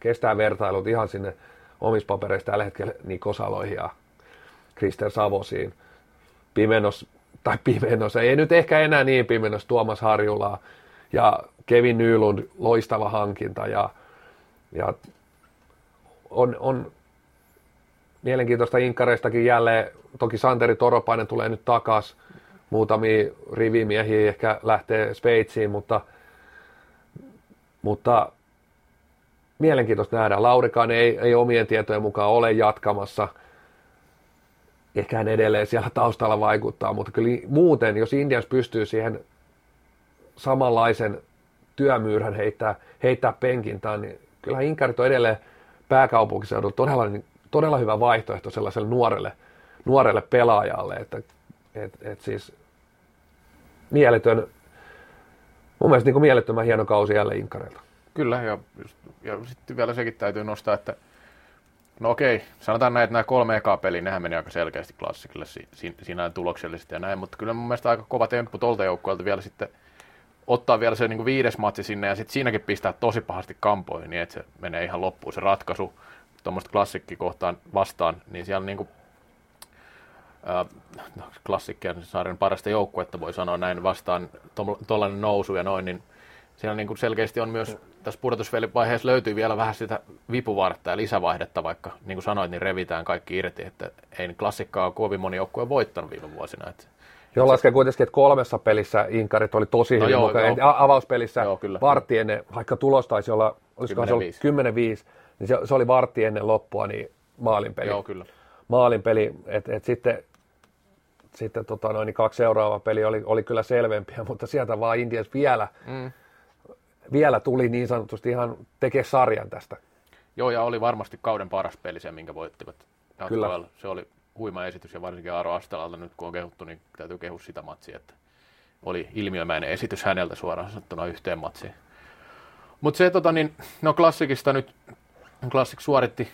kestää vertailut ihan sinne omissa papereissa tällä hetkellä Niko Saloihin ja Krister Savosiin. Pimenos, tai Pimenos, ei nyt ehkä enää niin Pimenos, Tuomas Harjulaa ja Kevin Nylund, loistava hankinta ja, ja on, on mielenkiintoista inkareistakin jälleen. Toki Santeri Toropainen tulee nyt takas. Muutamia rivimiehiä ehkä lähtee Sveitsiin, mutta, mutta mielenkiintoista nähdä. Laurikaan ei, ei omien tietojen mukaan ole jatkamassa. Ehkä hän edelleen siellä taustalla vaikuttaa, mutta kyllä muuten, jos Indians pystyy siihen samanlaisen työmyyrän heittää, heittää penkintaan, niin kyllä Inkarit on edelleen pääkaupunkiseudulla todella, todella hyvä vaihtoehto sellaiselle nuorelle, nuorelle pelaajalle, että et, et siis mieletön, mun mielestä niin mielettömän hieno kausi jälleen Inkareilta.
Kyllä, ja, ja sitten vielä sekin täytyy nostaa, että no okei, sanotaan näin, että nämä kolme ekaa peliä, nehän meni aika selkeästi klassikille si, si, siinä tuloksellisesti ja näin, mutta kyllä mun mielestä aika kova temppu tuolta joukkueelta vielä sitten ottaa vielä se niin kuin viides matsi sinne ja sitten siinäkin pistää tosi pahasti kampoihin, niin että se menee ihan loppuun se ratkaisu tuommoista klassikkikohtaan vastaan, niin siellä niin kuin, ää, no, klassikkien saaren parasta joukkuetta voi sanoa näin vastaan, tuollainen nousu ja noin, niin siellä niin kuin selkeästi on myös tässä pudotusvaiheessa löytyy vielä vähän sitä vipuvartta ja lisävaihdetta, vaikka niin kuin sanoit, niin revitään kaikki irti, että ei klassikkaa kovin moni joukkue voittanut viime vuosina. Että
Joo, lasken kuitenkin, että kolmessa pelissä Inkarit oli tosi no hyvin joo, mukaan. Joo. Avauspelissä joo, kyllä. vartti ennen, vaikka tulos taisi olla, olisiko 10-5, niin se, se oli vartti ennen loppua, niin maalinpeli.
Joo, kyllä.
Maalinpeli, että et sitten, sitten tota noin, niin kaksi seuraavaa peli oli, oli kyllä selvempiä, mutta sieltä vaan Indians vielä, mm. vielä tuli niin sanotusti ihan tekee sarjan tästä.
Joo, ja oli varmasti kauden paras peli se, minkä voittivat. Kyllä. Se oli huima esitys ja varsinkin Aaro Astelalta nyt kun on kehuttu, niin täytyy kehua sitä matsia, että oli ilmiömäinen esitys häneltä suoraan sanottuna yhteen matsiin. Mutta se, tota, niin, no klassikista nyt, klassik suoritti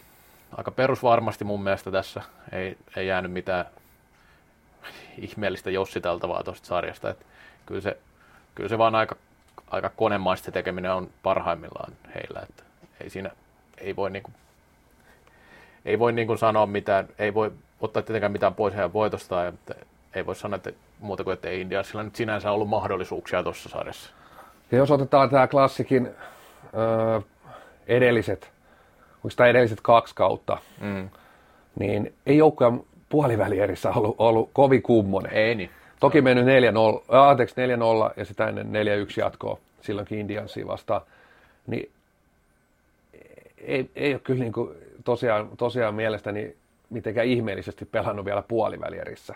aika perusvarmasti mun mielestä tässä. Ei, ei jäänyt mitään ihmeellistä jossiteltavaa tuosta sarjasta. Et kyllä, se, kyllä se vaan aika, aika konemaista tekeminen on parhaimmillaan heillä. Että ei siinä ei voi, niinku, ei voi niinku sanoa mitään, ei voi ottaa tietenkään mitään pois heidän voitosta, että ei voi sanoa, että muuta kuin, että ei Indiansilla nyt sinänsä ollut mahdollisuuksia tuossa sarjassa.
Ja jos otetaan tämä klassikin öö, edelliset, onko tämä edelliset kaksi kautta, mm. niin ei joukkoja puolivälierissä ollut, ollut kovin kummonen.
Ei niin.
Toki mennyt 4-0, anteeksi 4-0 ja sitä ennen 4-1 jatkoa silloinkin Indiansia vastaan. Niin ei, ei ole kyllä niin kuin, tosiaan, tosiaan mielestäni mitenkään ihmeellisesti pelannut vielä puolivälierissä.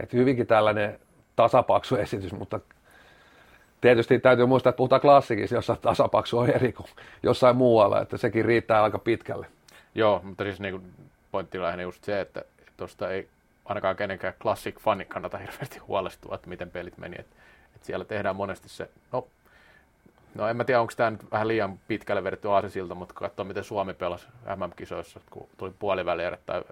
Et hyvinkin tällainen tasapaksu esitys, mutta tietysti täytyy muistaa, että puhutaan klassikissa, jossa tasapaksu on eri kuin jossain muualla, että sekin riittää aika pitkälle.
Joo, mutta siis niin pointti on just se, että tuosta ei ainakaan kenenkään classic fanin kannata hirveästi huolestua, että miten pelit meni. Et, et siellä tehdään monesti se, no, no en mä tiedä, onko tämä nyt vähän liian pitkälle vedetty aasisilta, mutta katsoa miten Suomi pelasi MM-kisoissa, kun tuli puoliväliä tai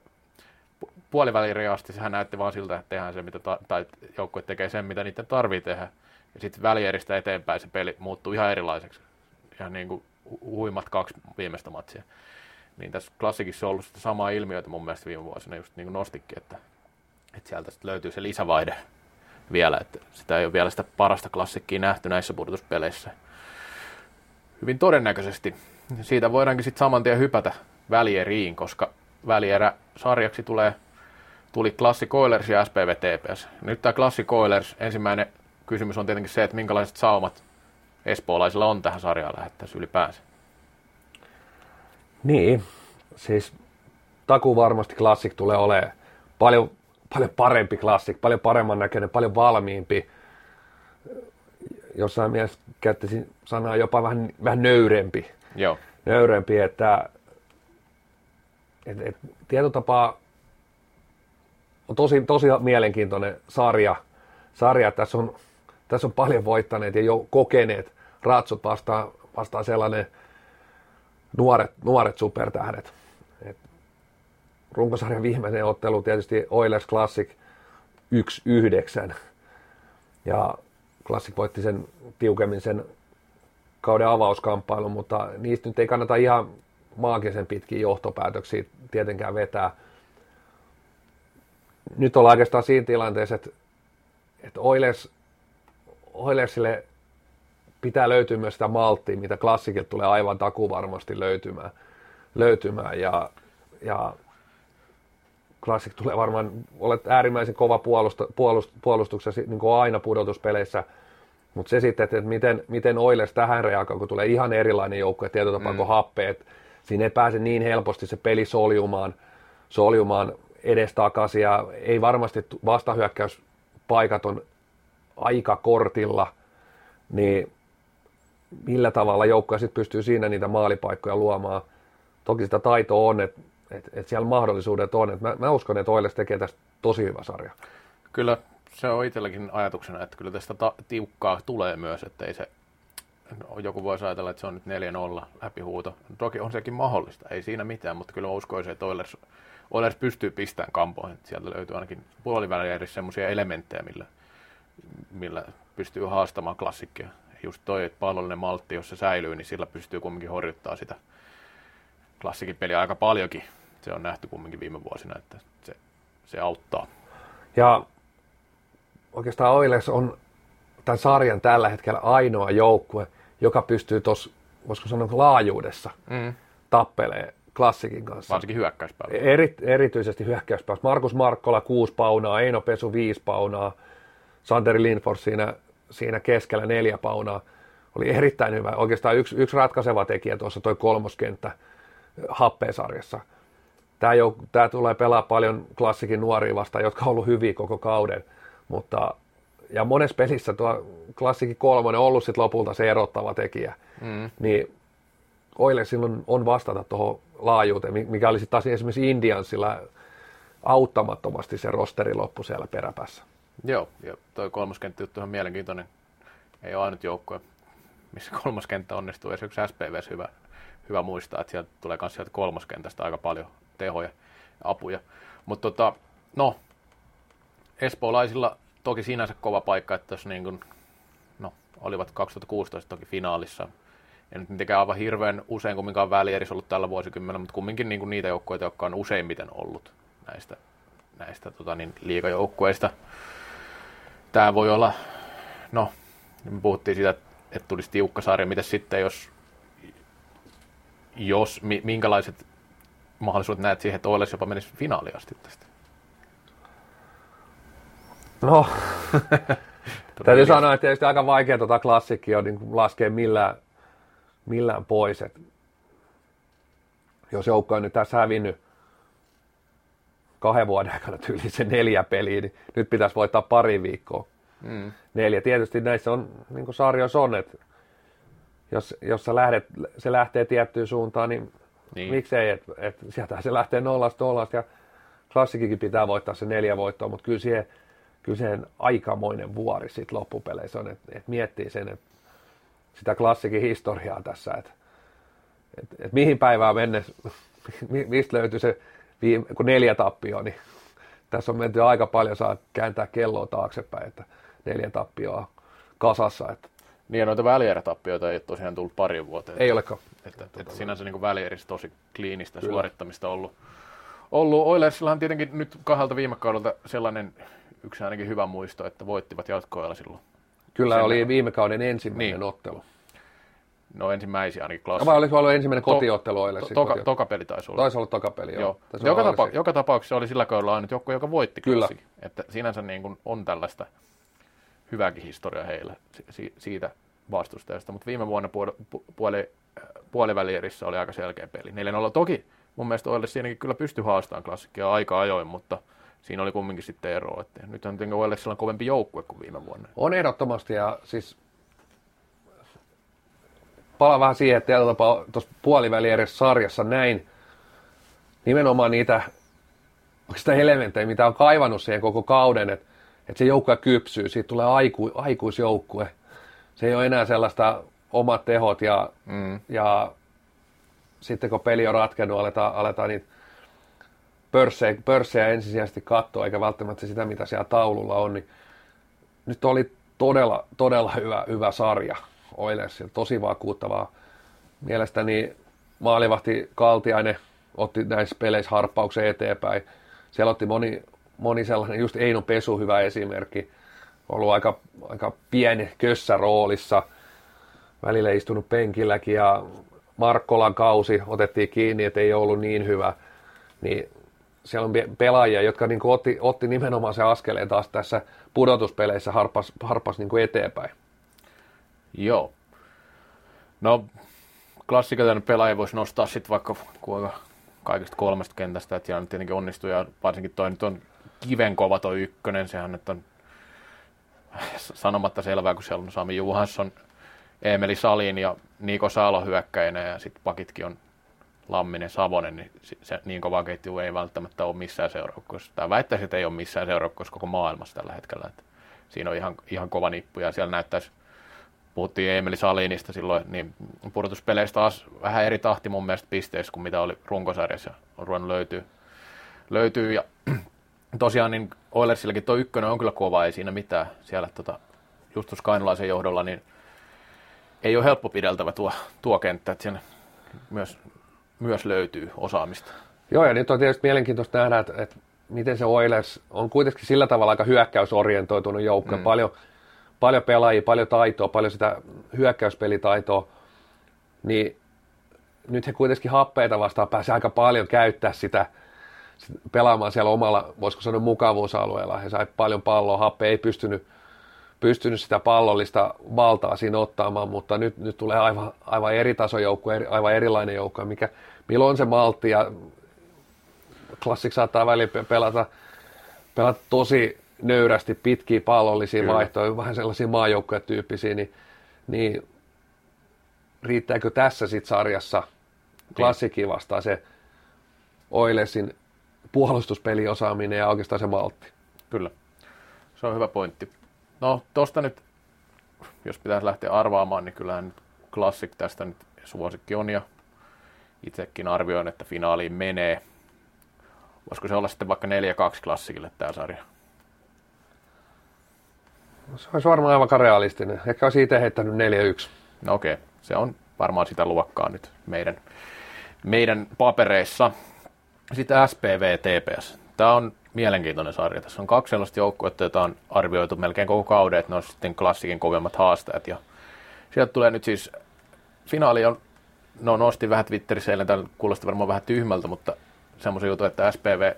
puoliväliin asti sehän näytti vaan siltä, että tehdään se, mitä ta- tai joukkue tekee sen, mitä niiden tarvii tehdä. Ja sitten välieristä eteenpäin se peli muuttuu ihan erilaiseksi. Ihan niin kuin huimat kaksi viimeistä matsia. Niin tässä klassikissa on ollut sitä samaa ilmiötä mun mielestä viime vuosina just niin kuin nostikin, että, että sieltä löytyy se lisävaide vielä, että sitä ei ole vielä sitä parasta klassikkiä nähty näissä pudotuspeleissä. Hyvin todennäköisesti. Siitä voidaankin sitten saman tien hypätä välieriin, koska välierä sarjaksi tulee, tuli Klassi Oilers ja SPV TPS. Nyt tämä Klassi Oilers, ensimmäinen kysymys on tietenkin se, että minkälaiset saumat espoolaisilla on tähän sarjaan lähettäessä ylipäänsä.
Niin, siis taku varmasti Classic tulee olemaan paljon, paljon parempi Classic, paljon paremman näköinen, paljon valmiimpi. Jossain mielessä käyttäisin sanaa jopa vähän, vähän nöyrempi.
Joo.
Nöyrempi, että et, et, tietotapa on tosi, tosi mielenkiintoinen sarja. sarja. Tässä, on, tässä on paljon voittaneet ja jo kokeneet ratsut vastaan, vastaan sellainen nuoret, nuoret supertähdet. Et runkosarjan viimeinen ottelu tietysti Oilers Classic 1-9. Ja Classic voitti sen tiukemmin sen kauden avauskamppailun, mutta niistä nyt ei kannata ihan maagisen pitkiä johtopäätöksiä tietenkään vetää. Nyt ollaan oikeastaan siinä tilanteessa, että, että Oilers, Oilersille pitää löytyä myös sitä malttia, mitä klassikilta tulee aivan takuvarmasti löytymään. löytymään. Ja, ja Classic tulee varmaan, olet äärimmäisen kova puolust, puolust, puolustuksessa niin kuin aina pudotuspeleissä, mutta se sitten, että miten, miten Oilers tähän reagoi, kun tulee ihan erilainen joukkue tietyllä tapaa mm. kuin Happe, että siinä ei pääse niin helposti se peli soljumaan, soljumaan edestakaisin ja ei varmasti vastahyökkäyspaikat on aika kortilla, niin millä tavalla joukkue sitten pystyy siinä niitä maalipaikkoja luomaan. Toki sitä taitoa on, että et, et siellä mahdollisuudet on. Et mä, mä uskon, että Oilers tekee tästä tosi hyvä sarja.
Kyllä se on itselläkin ajatuksena, että kyllä tästä ta- tiukkaa tulee myös, että ei se, no, joku voisi ajatella, että se on nyt 4-0 läpihuuto. Toki on sekin mahdollista, ei siinä mitään, mutta kyllä uskoisin, että Oilers, Oilers pystyy pistämään kampoihin. Sieltä löytyy ainakin puoliväliä semmoisia elementtejä, millä, millä pystyy haastamaan klassikkia. Just toi, että pallollinen maltti, jos se säilyy, niin sillä pystyy kumminkin horjuttaa sitä klassikin peliä aika paljonkin. Se on nähty kumminkin viime vuosina, että se, se auttaa.
Ja oikeastaan Oilers on tämän sarjan tällä hetkellä ainoa joukkue, joka pystyy tuossa, voisiko sanoa laajuudessa, mm. tappelee klassikin kanssa.
Varsinkin hyökkäyspäässä.
Eri, erityisesti hyökkäyspäässä. Markus Markkola 6 paunaa, Eino Pesu 5 paunaa, Santeri Lindfors siinä, siinä keskellä 4 paunaa. Oli erittäin hyvä. Oikeastaan yksi, yksi ratkaiseva tekijä tuossa toi kolmoskenttä happeesarjassa. Tämä, jouk- tämä tulee pelaa paljon klassikin nuoria vastaan, jotka on ollut hyviä koko kauden. Mutta, ja monessa pelissä tuo klassikin kolmonen on ollut sit lopulta se erottava tekijä. Mm. Niin Oile silloin on vastata tuohon laajuuteen, mikä oli taas esimerkiksi Indiansilla auttamattomasti se rosteri loppu siellä peräpässä.
Joo, ja toi kolmoskenttä juttu on mielenkiintoinen. Ei ole ainut joukkue, missä kolmoskenttä onnistuu. Esimerkiksi SPVs hyvä, hyvä muistaa, että sieltä tulee myös sieltä kolmoskentästä aika paljon tehoja ja apuja. Mutta tota, no, espoolaisilla toki sinänsä kova paikka, että jos niin kuin, no, olivat 2016 toki finaalissa. Ja nyt mitenkään aivan hirveän usein kumminkaan välierissä ollut tällä vuosikymmenellä, mutta kumminkin niin kuin niitä joukkueita, jotka on useimmiten ollut näistä, näistä tota niin, liikajoukkueista. Tämä voi olla, no, me puhuttiin siitä, että tulisi tiukka sarja. Miten sitten, jos, jos minkälaiset mahdollisuudet näet siihen, että Oilers jopa menisi finaaliin asti tästä?
No, täytyy sanoa, että tietysti aika vaikea tuota klassikkia niin laskea millään, millään pois. Et jos joukko on nyt tässä hävinnyt kahden vuoden aikana tyyli se neljä peliä, niin nyt pitäisi voittaa pari viikkoa. Mm. Neljä. Tietysti näissä on, niin kuin sarjoissa on, että jos, jos sä lähdet, se lähtee tiettyyn suuntaan, niin, niin. miksei, että et sieltä se lähtee nollasta nollasta ja klassikikin pitää voittaa se neljä voittoa, mutta kyllä siihen kyllä se aikamoinen vuori sitten loppupeleissä on, että et miettii sen, että sitä klassikin historiaa tässä, että et, et mihin päivään mennessä, mistä löytyy se viime, kun neljä tappioa, niin tässä on menty aika paljon, saa kääntää kelloa taaksepäin, että neljä tappioa kasassa. Että.
Niin ja noita välierätappioita ei ole tosiaan tullut pari vuoteen.
Ei olekaan.
Että, että, että sinänsä niin välierissä tosi kliinistä Kyllä. suorittamista ollut. ollut. Oilersillahan tietenkin nyt kahdelta viime kaudelta sellainen yksi ainakin hyvä muisto, että voittivat jatkoajalla silloin.
Kyllä Sen oli viime kauden ensimmäinen niin. ottelu.
No ensimmäisiä ainakin klassi.
Vai oliko ollut ensimmäinen kotiottelu to,
to, toka, toka peli taisi olla.
Taisi olla toka peli, joo. joo.
Joka, tapa, joka, tapauksessa oli sillä kaudella ainut joukko, joka voitti Kyllä. Klassi. Että sinänsä niin kuin on tällaista hyvääkin historiaa heillä si, siitä vastustajasta. Mutta viime vuonna puoli, puoli, puolivälierissä oli aika selkeä peli. 4-0 toki mun mielestä Oille siinäkin kyllä pystyi haastamaan klassikkia aika ajoin, mutta – siinä oli kumminkin sitten ero. Että nyt on tietenkin Oilesilla kovempi joukkue kuin viime vuonna.
On ehdottomasti ja siis pala vähän siihen, että tuossa puoliväli edes sarjassa näin nimenomaan niitä sitä elementtejä, mitä on kaivannut siihen koko kauden, että, että se joukkue kypsyy, siitä tulee aiku, aikuisjoukkue. Se ei ole enää sellaista omat tehot ja, mm. ja sitten kun peli on ratkennut, aletaan, aletaan niitä pörssejä, pörssejä ensisijaisesti katsoa, eikä välttämättä sitä, mitä siellä taululla on, niin nyt oli todella, todella hyvä, hyvä sarja Oilersilla, tosi vakuuttavaa. Mielestäni maalivahti Kaltiainen otti näissä peleissä harppauksen eteenpäin. Siellä otti moni, moni sellainen, just Eino Pesu hyvä esimerkki, ollut aika, aika pieni kössä roolissa, välillä istunut penkilläkin ja Markkolan kausi otettiin kiinni, että ei ollut niin hyvä, niin siellä on pelaajia, jotka niin otti, otti nimenomaan se askeleen taas tässä pudotuspeleissä harpas, harpas niin eteenpäin.
Joo. No, klassikoiden pelaajia voisi nostaa sitten vaikka kuinka kaikista kolmesta kentästä, että siellä tietenkin onnistuu, ja varsinkin toi nyt on kivenkova toi ykkönen, sehän nyt on sanomatta selvää, kun siellä on Sami Juhansson, Emeli Salin ja Niko Salo hyökkäinä, ja sitten pakitkin on Lamminen, Savonen, niin se niin kova ketju ei välttämättä ole missään seuraukkoissa. Tai väittäisin, että ei ole missään seuraukkoissa koko maailmassa tällä hetkellä. Että siinä on ihan, ihan kova nippu, ja siellä näyttäisi puhuttiin Emeli Salinista silloin, niin pudotuspeleistä taas vähän eri tahti mun mielestä pisteissä kuin mitä oli runkosarjassa. On ruvennut löytyy, löytyy ja tosiaan niin Oilersillakin tuo ykkönen on kyllä kova, ei siinä mitään. Siellä tota, Justus Kainulaisen johdolla, niin ei ole helppo pideltävä tuo, tuo kenttä, että siinä myös, myös löytyy osaamista.
Joo, ja nyt on tietysti mielenkiintoista nähdä, että, että miten se Oilers on kuitenkin sillä tavalla aika hyökkäysorientoitunut joukko. Mm. Paljon, paljon pelaajia, paljon taitoa, paljon sitä hyökkäyspelitaitoa, niin nyt he kuitenkin happeita vastaan pääsee aika paljon käyttää sitä pelaamaan siellä omalla, voisiko sanoa mukavuusalueella. He sai paljon palloa, happe ei pystynyt, pystynyt sitä pallollista valtaa siinä ottamaan, mutta nyt, nyt tulee aivan, aivan eri tasojoukku, aivan erilainen joukko, mikä, milloin on se maltti ja klassik saattaa väliin pelata, pelata tosi nöyrästi pitkiä pallollisia Kyllä. vaihtoja, vähän sellaisia maajoukkoja-tyyppisiä, niin, niin riittääkö tässä sitten sarjassa klassikin vastaan se Oilesin puolustuspeliosaaminen ja oikeastaan se maltti.
Kyllä, se on hyvä pointti. No tosta nyt, jos pitäisi lähteä arvaamaan, niin kyllähän nyt klassik tästä nyt suosikki on ja itsekin arvioin, että finaaliin menee. Voisiko se olla sitten vaikka 4-2 klassikille tämä sarja?
Se olisi varmaan aivan realistinen. Ehkä olisi itse heittänyt 4-1.
No okei, okay. se on varmaan sitä luokkaa nyt meidän, meidän papereissa. Sitten SPV TPS. Tämä on mielenkiintoinen sarja. Tässä on kaksi sellaista joukkuetta, joita on arvioitu melkein koko kauden, että ne on sitten klassikin kovemmat haasteet. Ja sieltä tulee nyt siis, finaali on, no nosti vähän Twitterissä eilen, tämä kuulosti varmaan vähän tyhmältä, mutta semmoisen jutun, että SPV,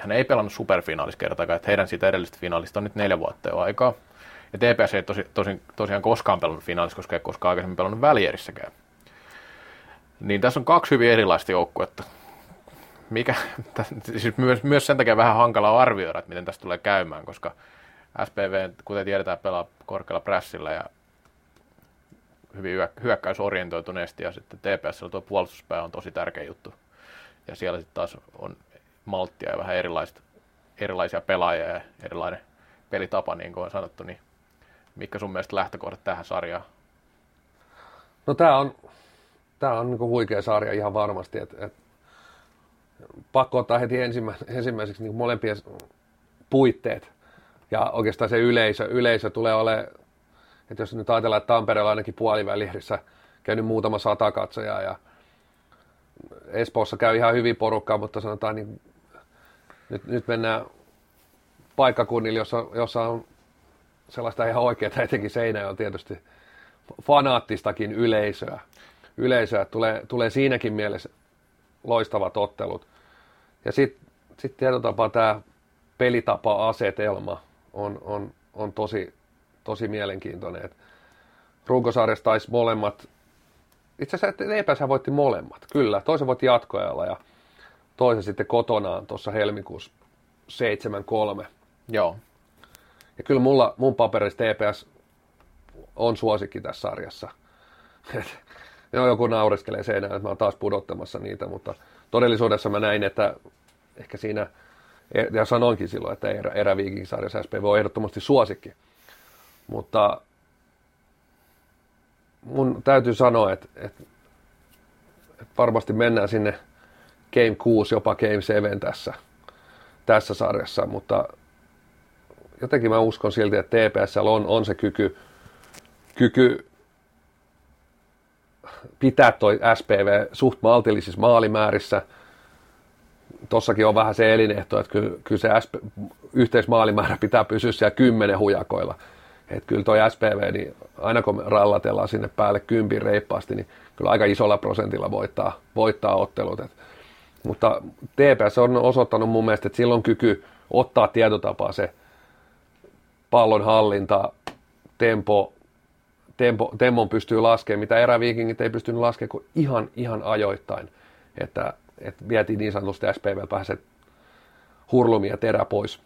hän ei pelannut superfinaalissa kertaakaan, että heidän siitä edellisestä finaalista on nyt neljä vuotta jo aikaa. Ja TPS ei tosi, tosi, tosiaan koskaan pelannut finaalissa, koska ei koskaan aikaisemmin pelannut välierissäkään. Niin tässä on kaksi hyvin erilaista joukkuetta. Mikä, siis myös, myös sen takia vähän hankala arvioida, että miten tästä tulee käymään, koska SPV, kuten tiedetään, pelaa korkealla prässillä ja hyvin hyökkäysorientoituneesti ja sitten TPS tuo puolustuspää on tosi tärkeä juttu. Ja siellä sitten taas on malttia ja vähän erilaista, erilaisia pelaajia ja erilainen pelitapa, niin kuin on sanottu, niin Mikä sun mielestä lähtökohdat tähän sarjaan?
No tämä on, tää on niin huikea sarja ihan varmasti. Et, et, pakko ottaa heti ensimmä, ensimmäiseksi niin molempien puitteet. Ja oikeastaan se yleisö, yleisö tulee olemaan, että jos nyt ajatellaan, että Tampereella ainakin puolivälihdissä käynyt muutama sata katsojaa ja Espoossa käy ihan hyvin porukkaa, mutta sanotaan niin, nyt, nyt mennään paikkakunnille, jossa, jossa on sellaista ihan oikeaa, etenkin Seinä on tietysti fanaattistakin yleisöä. Yleisöä tulee, tulee siinäkin mielessä loistavat ottelut. Ja sitten sit tietyllä tapaa tämä pelitapa-asetelma on, on, on tosi, tosi mielenkiintoinen. Et runkosarjassa taisi molemmat, itse asiassa voitti molemmat, kyllä. Toisen voitti jatkoajalla ja toisen sitten kotonaan tuossa helmikuussa 7-3.
Joo.
Ja kyllä mulla, mun paperissa TPS on suosikki tässä sarjassa. Joo, joku naureskelee seinään, että mä oon taas pudottamassa niitä, mutta todellisuudessa mä näin, että ehkä siinä, ja sanoinkin silloin, että erä, eräviikinkisarjassa SPV on ehdottomasti suosikki. Mutta mun täytyy sanoa, että, että, että varmasti mennään sinne Game 6, jopa Game 7 tässä, tässä sarjassa, mutta jotenkin mä uskon silti, että TPSL on, on se kyky, kyky pitää toi SPV suht maltillisissa maalimäärissä. Tossakin on vähän se elinehto, että kyllä, kyllä se SP, yhteismaalimäärä pitää pysyä siellä kymmenen hujakoilla. Että kyllä toi SPV, niin aina kun me rallatellaan sinne päälle kympin reippaasti, niin kyllä aika isolla prosentilla voittaa, voittaa ottelut. Et Mutta TPS on osoittanut mun mielestä, että sillä on kyky ottaa tietotapaa se pallon hallinta, tempo, tempo, tempon pystyy laskemaan, mitä eräviikingit ei pystynyt laskemaan kuin ihan, ihan ajoittain. Että, että vietiin niin sanotusti SPV pääset hurlumi ja terä pois.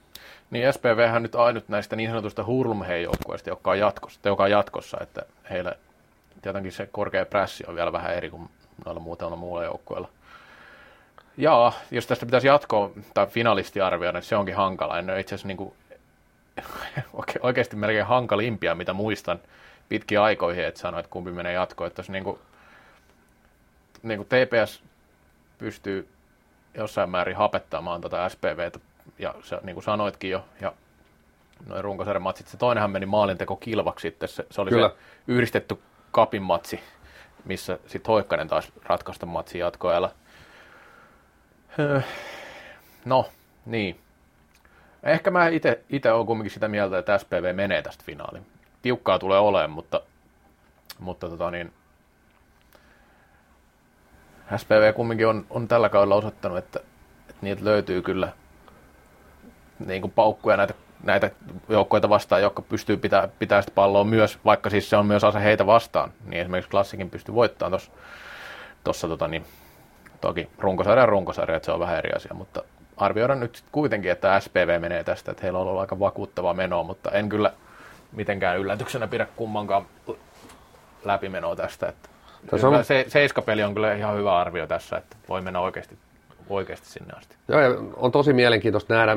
Niin SPV on nyt ainut näistä niin sanotusta hurlumhei joukkueista, joka on jatkossa, joka on jatkossa, että heillä tietenkin se korkea prässi on vielä vähän eri kuin noilla muutamalla muulla joukkueella. Jaa, jos tästä pitäisi jatkoa tai finalisti arvioida, niin se onkin hankala. En ole itse asiassa niin kuin, oikeasti melkein hankalimpia, mitä muistan pitkiä aikoihin, että sanoit, että kumpi menee jatkoon. Että jos niin kuin, niin kuin TPS pystyy jossain määrin hapettamaan tätä SPVtä, ja se, niin kuin sanoitkin jo, ja noin runkosarjan matsit, se toinenhan meni maalinteko kilvaksi sitten, se, se oli Kyllä. se yhdistetty kapin matsi, missä sitten Hoikkanen taas ratkaista matsin jatkoajalla. No, niin. Ehkä mä itse olen kumminkin sitä mieltä, että SPV menee tästä finaaliin. Tiukkaa tulee olemaan, mutta, mutta tota niin, SPV kumminkin on, on tällä kaudella osoittanut, että, että niitä löytyy kyllä niin kuin paukkuja näitä, näitä joukkoita vastaan, jotka pystyy pitää, pitää sitä palloa myös, vaikka siis se on myös ase heitä vastaan, niin esimerkiksi klassikin pystyy voittamaan tuossa tota, niin, toki runkosarja runkosarja, että se on vähän eri asia, mutta arvioidaan nyt kuitenkin, että SPV menee tästä, että heillä on ollut aika vakuuttava meno, mutta en kyllä mitenkään yllätyksenä pidä kummankaan läpimenoa tästä. Että on... se, seiskapeli on kyllä ihan hyvä arvio tässä, että voi mennä oikeasti, oikeasti sinne asti.
Joo, ja on tosi mielenkiintoista nähdä,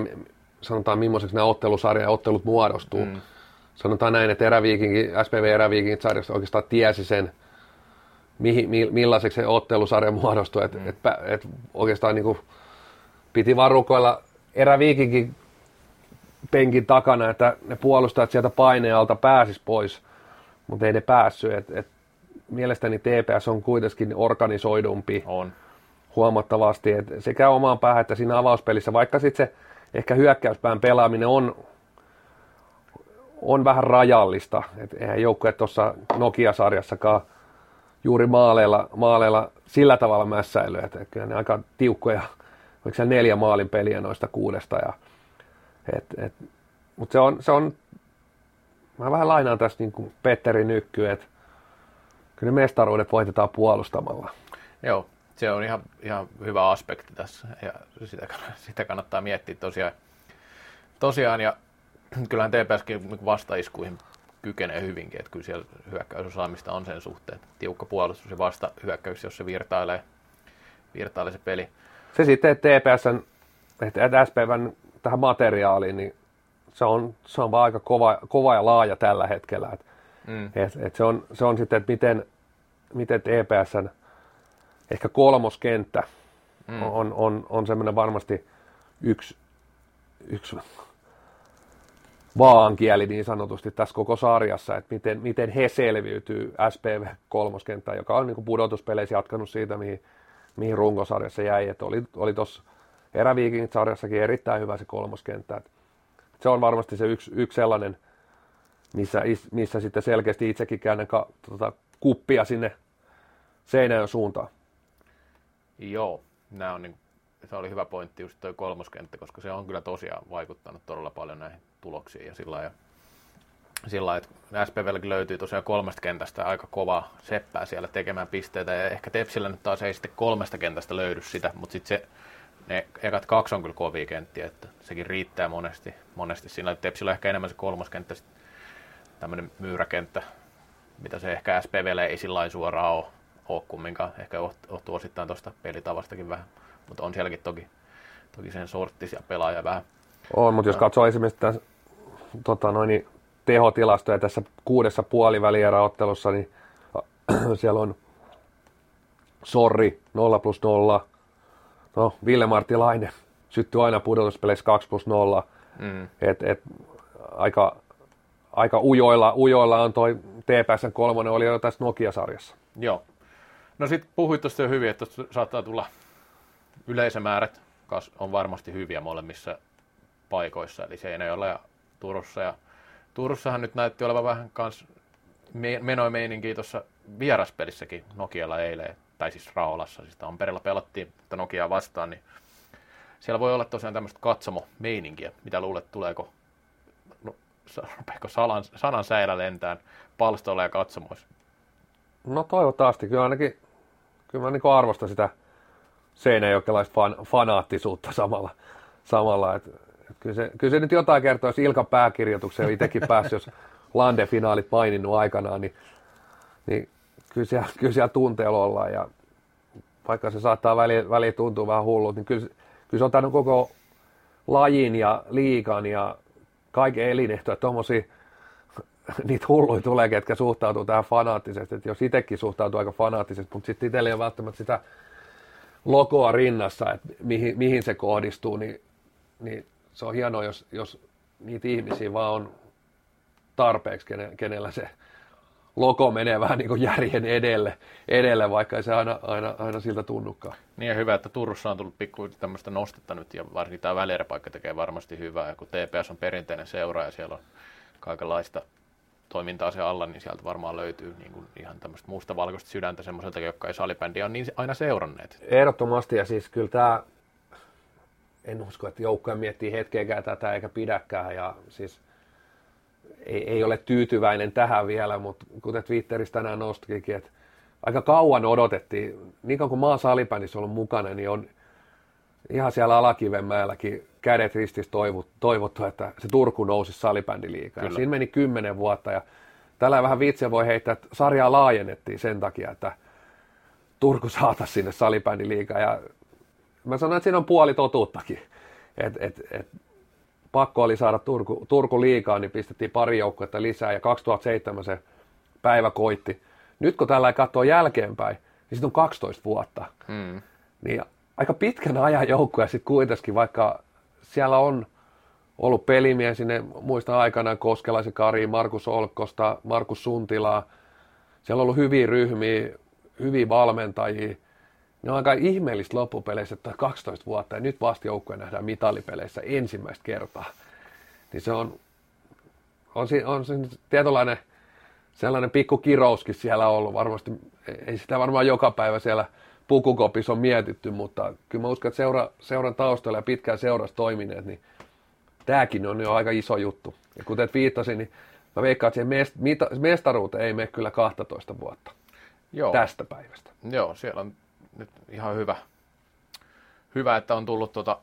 sanotaan millaiseksi nämä ottelusarja ja ottelut muodostuu. Mm. Sanotaan näin, että eräviikinkin, SPV eräviikinkit sarjassa oikeastaan tiesi sen, mihin, millaiseksi se ottelusarja muodostuu. Että mm. et, et oikeastaan niin kuin, piti varukoilla eräviikinkin penkin takana, että ne puolustajat sieltä paineen alta pääsis pois, mutta ei ne päässyt. Et, et mielestäni TPS on kuitenkin organisoidumpi
on.
huomattavasti. Et sekä omaan päähän että siinä avauspelissä, vaikka sitten se ehkä hyökkäyspään pelaaminen on, on vähän rajallista. Et eihän joukkue tuossa Nokia-sarjassakaan juuri maaleilla, maaleilla sillä tavalla mässäily, että kyllä ne aika tiukkoja, oliko se neljä maalin peliä noista kuudesta. Ja, et, et, mutta se on, se on, mä vähän lainaan tässä niin kuin Petteri Nykky, että kyllä ne mestaruudet voitetaan puolustamalla.
Joo, se on ihan, ihan hyvä aspekti tässä ja sitä, sitä kannattaa miettiä tosiaan. tosiaan ja kyllähän TPSkin vastaiskuihin kykenee hyvinkin, että kyllä siellä hyökkäysosaamista on sen suhteen. Tiukka puolustus ja vasta hyökkäys, jos se virtailee, virtailee se peli.
Se sitten, että TPSn, että SPVn tähän materiaaliin, niin se on, se on vaan aika kova, kova ja laaja tällä hetkellä. Et, mm. et, et se, on, se on sitten, että miten, miten TPSn ehkä kolmoskenttä mm. on, on, on semmoinen varmasti yksi, yksi vaankieli niin sanotusti tässä koko sarjassa, että miten, miten he selviytyy SPV kolmoskenttään, joka on niin pudotuspeleissä jatkanut siitä, mihin, mihin runkosarjassa jäi. Että oli, oli tuossa eräviikingit-sarjassakin erittäin hyvä se kolmoskenttä. Että se on varmasti se yksi, yksi sellainen, missä, missä sitten selkeästi itsekin käännän ka, tota, kuppia sinne Seinäjön suuntaan.
Joo, nämä on niin, se oli hyvä pointti just toi kolmoskenttä, koska se on kyllä tosiaan vaikuttanut todella paljon näihin tuloksiin ja sillä ja sillä että SPVlläkin löytyy tosiaan kolmesta kentästä aika kova seppää siellä tekemään pisteitä ja ehkä Tepsillä nyt taas ei sitten kolmesta kentästä löydy sitä, mutta sitten se ne ekat kaksi on kyllä kovia kenttiä, että sekin riittää monesti, monesti siinä, että Tepsillä on ehkä enemmän se kolmoskenttä, tämmöinen myyräkenttä, mitä se ehkä SPVlle ei sillä suoraan ole, ole kumminkaan. Ehkä johtuu osittain tuosta pelitavastakin vähän, mutta on sielläkin toki, toki sen sorttisia pelaajia vähän.
On, mutta jos katsoo esimerkiksi tässä, tota noin, tehotilastoja tässä kuudessa puolivälieräottelussa, niin siellä on Sorri 0 plus 0. No, Ville Martti Laine syttyy aina pudotuspeleissä 2 plus 0. Mm. Et, et, aika, aika ujoilla, ujoilla on toi TPSn kolmonen, oli jo tässä Nokia-sarjassa.
Joo. No sitten puhuit tuosta jo hyvin, että saattaa tulla yleisömäärät on varmasti hyviä molemmissa paikoissa, eli Seinäjoella ja Turussa. Ja Turussahan nyt näytti olevan vähän kans menoi meininkiä tuossa vieraspelissäkin Nokialla eilen. tai siis Raolassa, siis Tampereella pelattiin että Nokiaa vastaan, niin siellä voi olla tosiaan tämmöistä katsomo-meininkiä. Mitä luulet, tuleeko, no, rupeeko salan, sanan säilä lentään palstoilla ja katsomoissa?
No toivottavasti. Kyllä ainakin kyllä mä niin arvostan sitä seinäjokelaista fan, fanaattisuutta samalla. samalla et, et kyllä, se, kyllä se nyt jotain kertoo, jos Ilkan pääkirjoituksen itsekin pääsi, jos Lande-finaalit maininnut aikanaan, niin, niin kyllä, siellä, kyllä siellä tunteella ollaan. Ja vaikka se saattaa väliin väli tuntua vähän hullut, niin kyllä, kyllä se on tämän koko lajin ja liikan ja kaiken elinehtoja, tuommoisia niitä hulluja tulee, ketkä suhtautuu tähän fanaattisesti. että jos itsekin suhtautuu aika fanaattisesti, mutta sitten itsellä ei ole välttämättä sitä logoa rinnassa, että mihin, mihin se kohdistuu, niin, niin se on hienoa, jos, jos niitä ihmisiä vaan on tarpeeksi, kenellä se logo menee vähän niin kuin järjen edelle, edelle vaikka ei se aina, aina, aina siltä tunnukaan.
Niin ja hyvä, että Turussa on tullut pikku tämmöistä nostetta nyt ja varsinkin tämä välieräpaikka tekee varmasti hyvää. Ja kun TPS on perinteinen seura ja siellä on kaikenlaista toimintaa se alla, niin sieltä varmaan löytyy niin kuin ihan tämmöistä muusta valkoista sydäntä semmoiselta, jotka ei salibändiä on niin aina seuranneet.
Ehdottomasti ja siis kyllä tämä, en usko, että joukkoja miettii hetkeäkään tätä eikä pidäkään ja siis ei, ei ole tyytyväinen tähän vielä, mutta kuten Twitterissä tänään nostikin, että aika kauan odotettiin, niin kauan kuin maan salibändissä on ollut mukana, niin on ihan siellä Alakivenmäelläkin kädet ristissä toivottu, että se Turku nousi salibändiliikaan. Siinä meni kymmenen vuotta ja tällä vähän vitsiä voi heittää, että sarjaa laajennettiin sen takia, että Turku saataisiin sinne salibändiliikaan. Ja mä sanoin, että siinä on puoli totuuttakin. Et, et, et, pakko oli saada Turku, Turku liikaa, niin pistettiin pari joukkuetta lisää ja 2007 se päivä koitti. Nyt kun tällä katsoo jälkeenpäin, niin sitten on 12 vuotta. Hmm. Niin aika pitkän ajan joukkoja sitten kuitenkin, vaikka siellä on ollut pelimies sinne, muista aikanaan Koskelaisen Kari, Markus Olkkosta, Markus Suntilaa. Siellä on ollut hyviä ryhmiä, hyviä valmentajia. Ne on aika ihmeellistä loppupeleissä, että 12 vuotta ja nyt vasta joukkoja nähdään mitalipeleissä ensimmäistä kertaa. Niin se on, on, on, on tietynlainen sellainen pikku kirouskin siellä ollut. Varmasti ei sitä varmaan joka päivä siellä – pukukopissa on mietitty, mutta kyllä mä uskon, että seura, seuran taustalla ja pitkään seurassa toimineet, niin tämäkin on jo aika iso juttu. Ja kuten viittasin, niin mä veikkaan, että mest, mita, mestaruuteen ei mene kyllä 12 vuotta Joo. tästä päivästä.
Joo, siellä on nyt ihan hyvä, hyvä että on tullut tuota,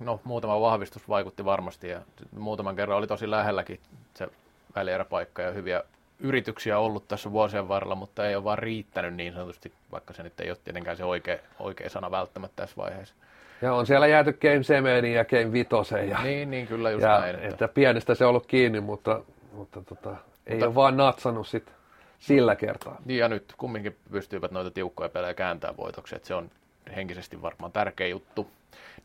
no muutama vahvistus vaikutti varmasti ja muutaman kerran oli tosi lähelläkin se välieräpaikka ja hyviä yrityksiä ollut tässä vuosien varrella, mutta ei ole vaan riittänyt niin sanotusti, vaikka se nyt ei ole tietenkään se oikea, oikea sana välttämättä tässä vaiheessa.
Ja on siellä jääty Game 7 ja Game 5. Ja,
niin, niin, kyllä just
ja,
näin.
Että... että pienestä se on ollut kiinni, mutta, mutta tota, ei mutta... ole vaan natsannut sit sillä kertaa.
Niin ja nyt kumminkin pystyivät noita tiukkoja pelejä kääntämään voitoksi, että se on henkisesti varmaan tärkeä juttu.